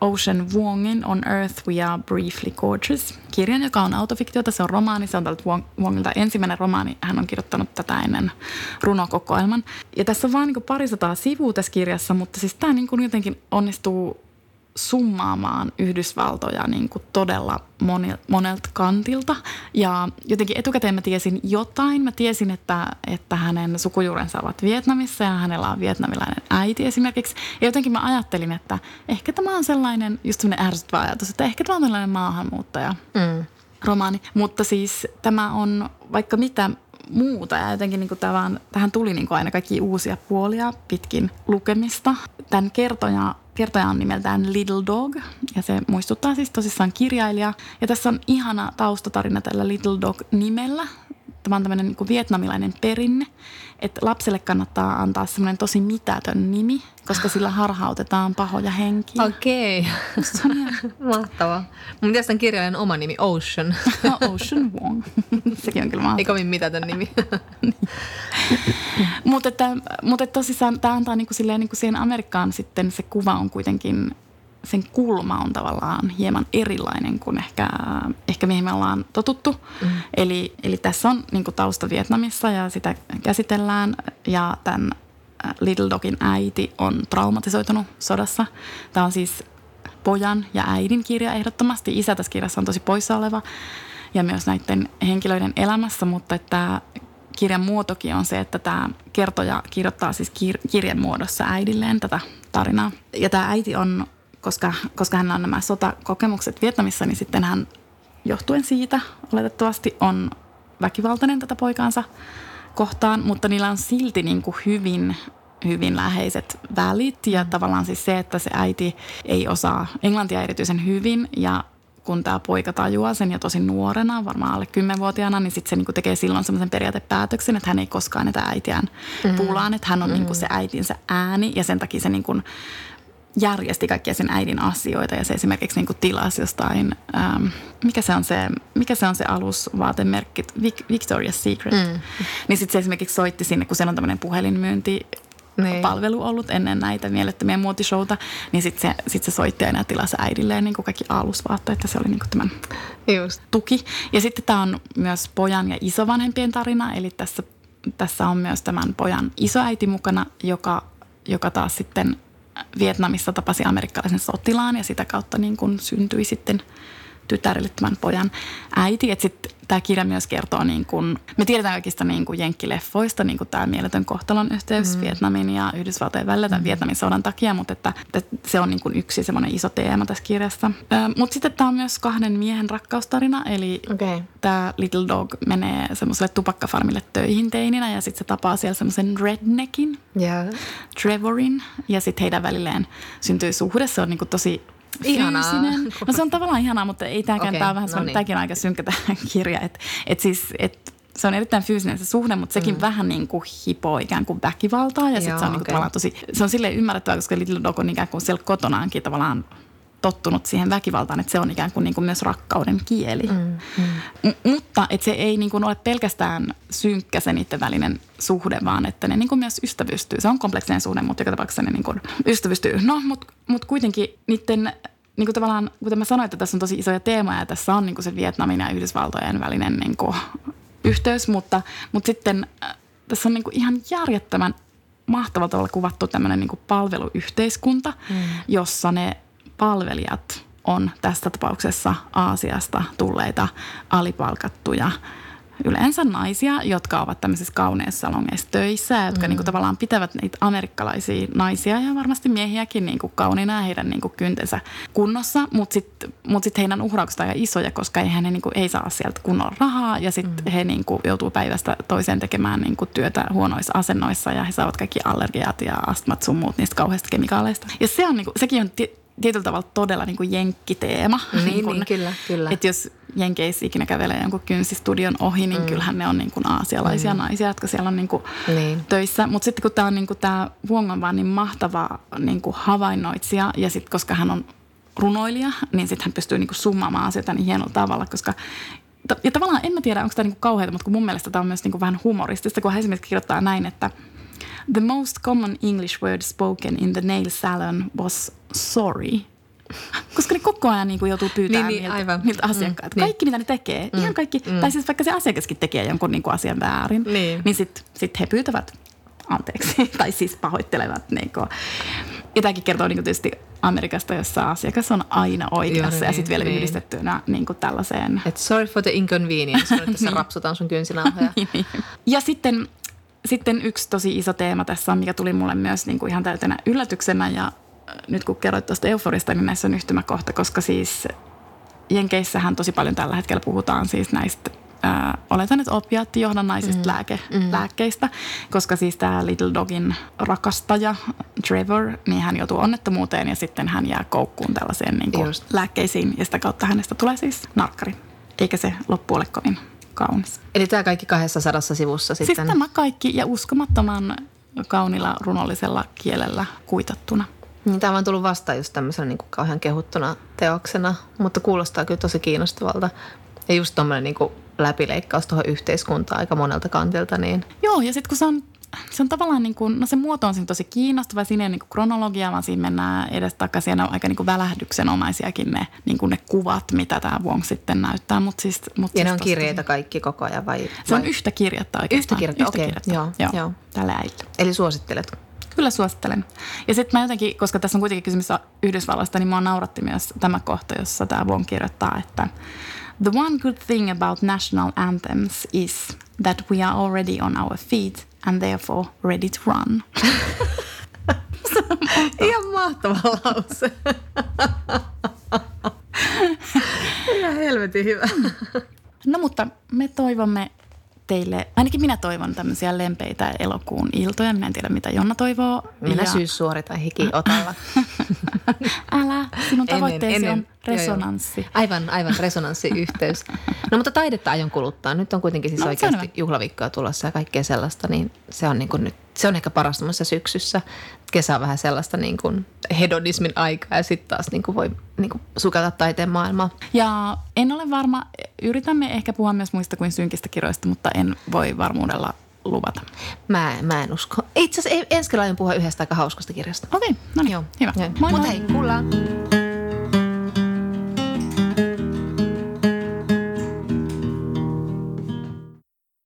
S2: Ocean Wongin On Earth We Are Briefly Gorgeous kirjan, joka on autofiktiota. Se on romaani, se on tältä Wongilta ensimmäinen romaani. Hän on kirjoittanut tätä ennen runokokoelman. Ja tässä on vain niin parisataa sivua tässä kirjassa, mutta siis tämä niin jotenkin onnistuu summaamaan Yhdysvaltoja niin kuin todella moni, monelta kantilta. Ja jotenkin etukäteen mä tiesin jotain. Mä tiesin, että, että hänen sukujuurensa ovat Vietnamissa ja hänellä on vietnamilainen äiti esimerkiksi. Ja jotenkin mä ajattelin, että ehkä tämä on sellainen, just sellainen ärsyttävä ajatus, että ehkä tämä on tällainen maahanmuuttaja. Mm. Romaani. Mutta siis tämä on vaikka mitä muuta ja jotenkin niin kuin tämän, tähän tuli niin kuin aina kaikki uusia puolia pitkin lukemista. Tämän kertoja Kertoja on nimeltään Little Dog ja se muistuttaa siis tosissaan kirjailija. Ja tässä on ihana taustatarina tällä Little Dog-nimellä. Tämä on tämmöinen niin vietnamilainen perinne, että lapselle kannattaa antaa semmoinen tosi mitätön nimi, koska sillä harhautetaan pahoja henkiä.
S1: Okei. Okay. Mahtavaa. Mun mielestä on kirjailijan oma nimi Ocean.
S2: No, Ocean Wong. Sekin on kyllä mahtavaa.
S1: Ei kovin mitätön nimi.
S2: mutta, että, mutta että tosissaan tämä antaa niin kuin silleen, niin kuin siihen Amerikkaan sitten se kuva on kuitenkin sen kulma on tavallaan hieman erilainen kuin ehkä, ehkä mihin me ollaan totuttu. Mm. Eli, eli tässä on niin tausta Vietnamissa ja sitä käsitellään ja tämän äh, Little Dogin äiti on traumatisoitunut sodassa. Tämä on siis pojan ja äidin kirja ehdottomasti. Isä tässä kirjassa on tosi poissa oleva ja myös näiden henkilöiden elämässä, mutta että kirjan muotokin on se, että tämä kertoja kirjoittaa siis kir- kirjan muodossa äidilleen tätä tarinaa. Ja tämä äiti on koska, koska hän on nämä sotakokemukset Vietnamissa, niin sitten hän johtuen siitä oletettavasti on väkivaltainen tätä poikaansa kohtaan, mutta niillä on silti niin kuin hyvin hyvin läheiset välit ja tavallaan siis se, että se äiti ei osaa englantia erityisen hyvin ja kun tämä poika tajuaa sen ja tosi nuorena, varmaan alle kymmenvuotiaana, niin sitten se niinku tekee silloin semmoisen periaatepäätöksen, että hän ei koskaan näitä äitiään mm. puulaan, että hän on mm. niinku se äitinsä ääni ja sen takia se niinku järjesti kaikkia sen äidin asioita ja se esimerkiksi niin kuin tilasi jostain, ähm, mikä, se on se, mikä se on se alusvaatemerkki, Victoria's Secret. Mm. Niin sitten se esimerkiksi soitti sinne, kun siellä on tämmöinen puhelinmyynti niin. palvelu ollut ennen näitä mielettömiä muotishowta, niin sitten se, sit se soitti aina tilasi äidilleen niin kuin kaikki alusvaatteet, että se oli niin kuin tämän Just. tuki. Ja sitten tämä on myös pojan ja isovanhempien tarina, eli tässä, tässä on myös tämän pojan isoäiti mukana, joka, joka taas sitten Vietnamissa tapasi amerikkalaisen sotilaan ja sitä kautta niin kuin syntyi sitten tytärille tämän pojan äiti. Että sitten tämä kirja myös kertoo, niin kuin, me tiedetään kaikista niin kuin jenkkileffoista, niin tämä mieletön kohtalon yhteys mm. Vietnamin ja Yhdysvaltojen välillä tämän mm. Vietnamin sodan takia, mutta että, että se on niin kuin yksi semmoinen iso teema tässä kirjassa. Mutta sitten tämä on myös kahden miehen rakkaustarina, eli okay. tämä Little Dog menee semmoiselle tupakkafarmille töihin teininä ja sitten se tapaa siellä semmoisen redneckin, yeah. Trevorin, ja sitten heidän välilleen syntyy suhde. Se on niin kuin tosi Ihanaa. fyysinen. No se on tavallaan ihanaa, mutta ei tämäkään, okay, tämä on vähän no niin. tämäkin on aika synkkä tämä kirja. Että et siis, et se on erittäin fyysinen se suhde, mutta sekin mm. vähän niin kuin hipoo ikään kuin väkivaltaa. Ja sitten se on niin kuin okay. tosi, se on silleen ymmärrettävää, koska Little Dog on ikään kuin siellä kotonaankin tavallaan tottunut siihen väkivaltaan, että se on ikään kuin, niin kuin myös rakkauden kieli. Mm, mm. M- mutta että se ei niin kuin ole pelkästään synkkä se niiden välinen suhde, vaan että ne niin kuin myös ystävystyy. Se on kompleksinen suhde, mutta joka tapauksessa ne niin kuin ystävystyy. No, mutta mut kuitenkin niiden niin kuin tavallaan, kuten mä sanoin, että tässä on tosi isoja teemoja ja tässä on niin kuin se Vietnamin ja Yhdysvaltojen välinen niin kuin yhteys, mutta, mutta sitten äh, tässä on niin kuin ihan järjettömän mahtavalla tavalla kuvattu tämmöinen niin kuin palveluyhteiskunta, mm. jossa ne palvelijat on tässä tapauksessa Aasiasta tulleita alipalkattuja yleensä naisia, jotka ovat tämmöisissä kauneissa salongeissa töissä, jotka mm. niin kuin, tavallaan pitävät niitä amerikkalaisia naisia ja varmasti miehiäkin niin kuin, kauniina ja heidän niin kuin, kyntensä kunnossa, mutta sitten mut sit heidän uhraukset on isoja, koska eihän he niin kuin, ei saa sieltä kunnolla rahaa ja sitten mm. he niin kuin, joutuu päivästä toiseen tekemään niin kuin, työtä huonoissa asennoissa ja he saavat kaikki allergiat ja astmat sun muut niistä kauheista kemikaaleista. Ja se on, niin kuin, sekin on tietyllä tavalla todella niin kuin jenkkiteema.
S1: Niin, niin, kun, niin kyllä, kyllä.
S2: Että jos jenkeissä ikinä kävelee jonkun kynsistudion ohi, niin mm. kyllähän ne on niin kuin aasialaisia mm. naisia, jotka siellä on niin kuin niin. töissä. Mutta sitten kun tämä on niin kuin tämä Huong on vaan niin mahtava niin kuin havainnoitsija ja sitten koska hän on runoilija, niin sitten hän pystyy niin kuin summaamaan asioita niin hienolla tavalla, koska ja tavallaan en mä tiedä, onko tämä niinku kauheata, mutta kun mun mielestä tämä on myös niinku vähän humoristista, kun hän esimerkiksi kirjoittaa näin, että – The most common English word spoken in the nail salon was sorry. Koska ne koko ajan niin kuin joutuu pyytämään
S1: Niin, niin,
S2: niiltä,
S1: aivan.
S2: niiltä
S1: Mm,
S2: asiakkailta.
S1: niin.
S2: Kaikki mitä ne tekee, ihan kaikki, tai siis vaikka se asiakaskin tekee jonkun niin kuin asian väärin,
S1: Niin.
S2: niin sitten sit he pyytävät anteeksi, tai siis pahoittelevat. Niin kuin. Ja tämäkin kertoo niin kuin tietysti Amerikasta, jossa asiakas on aina oikeassa
S1: Juuri
S2: ja
S1: niin,
S2: sitten vielä
S1: niin.
S2: yhdistettynä niin kuin tällaiseen
S1: Et sorry for the inconvenience, kun tässä rapsutaan sun kynsinauhoja.
S2: Niin. Ja sitten, sitten yksi tosi iso teema tässä on, mikä tuli mulle myös niin kuin ihan täytenä yllätyksenä ja äh, nyt kun kerroit tuosta euforista, niin näissä on yhtymäkohta, koska siis Jenkeissähän tosi paljon tällä hetkellä puhutaan siis näistä Äh, oletan, että opiaattijohdannaisista mm. lääke, mm. lääkkeistä, koska siis tämä Little Dogin rakastaja Trevor, niin hän joutuu onnettomuuteen ja sitten hän jää koukkuun tällaiseen niin kuin lääkkeisiin ja sitä kautta hänestä tulee siis narkkari. Eikä se loppu ole kovin kaunis.
S1: Eli tämä kaikki 200 sivussa
S2: Siis
S1: sitten.
S2: tämä kaikki ja uskomattoman kaunilla runollisella kielellä kuitattuna.
S1: Niin, tämä on tullut vastaan just tämmöisenä niin kuin kauhean kehuttuna teoksena, mutta kuulostaa kyllä tosi kiinnostavalta. Ja just tuommoinen niin läpileikkaus tuohon yhteiskuntaan aika monelta kantilta, niin
S2: Joo, ja sitten kun se on, se on tavallaan niin kuin, no se muoto on siinä tosi kiinnostava, siinä ei niin kuin kronologia, vaan siinä mennään edestakaisin ja ne on aika niin kuin välähdyksenomaisiakin ne, niin kuin ne kuvat, mitä tämä Wong sitten näyttää. Mut siis, mut
S1: ja
S2: siis
S1: ne on
S2: tosi-
S1: kirjeitä kaikki koko ajan vai?
S2: Se on
S1: vai?
S2: yhtä kirjettä oikeastaan.
S1: Yhtä kirjettä, okei, joo,
S2: joo,
S1: joo.
S2: tälle äidille.
S1: Eli suosittelet?
S2: Kyllä suosittelen. Ja sitten mä jotenkin, koska tässä on kuitenkin kysymys Yhdysvalloista, niin mua nauratti myös tämä kohta, jossa tämä Wong kirjoittaa, että The one good thing about national anthems is that we are already on our feet and therefore ready to run.
S1: Ihan mahtava lause. Ihan helvetin hyvä.
S2: No mutta me toivomme teille, ainakin minä toivon tämmöisiä lempeitä elokuun iltoja. Minä en tiedä, mitä Jonna toivoo.
S1: Minä
S2: Ja-
S1: syyssuori tai hikiotalla.
S2: Älä, sinun
S1: Ennen-
S2: tavoitteesi
S1: ennen-
S2: on
S1: joo, joo.
S2: resonanssi.
S1: Aivan, aivan resonanssiyhteys. No mutta taidetta aion kuluttaa. Nyt on kuitenkin siis
S2: No,
S1: oikeasti juhlaviikkoja tulossa ja kaikkea sellaista, niin se on, niin kuin nyt, se on ehkä paras syksyssä. Kesä on vähän sellaista niin kuin hedonismin aikaa ja sitten taas niin kuin voi niin kuin sukata taiteen maailmaa.
S2: Ja en ole varma, yritämme ehkä puhua myös muista kuin synkistä kirjoista, mutta en voi varmuudella luvata.
S1: Mä, mä en usko. Itse asiassa ensi kerralla puhua yhdestä aika hauskasta kirjasta.
S2: Okei, no niin,
S1: Joo.
S2: hyvä.
S1: Joo.
S2: Moi
S1: Mutta hei, kuullaan.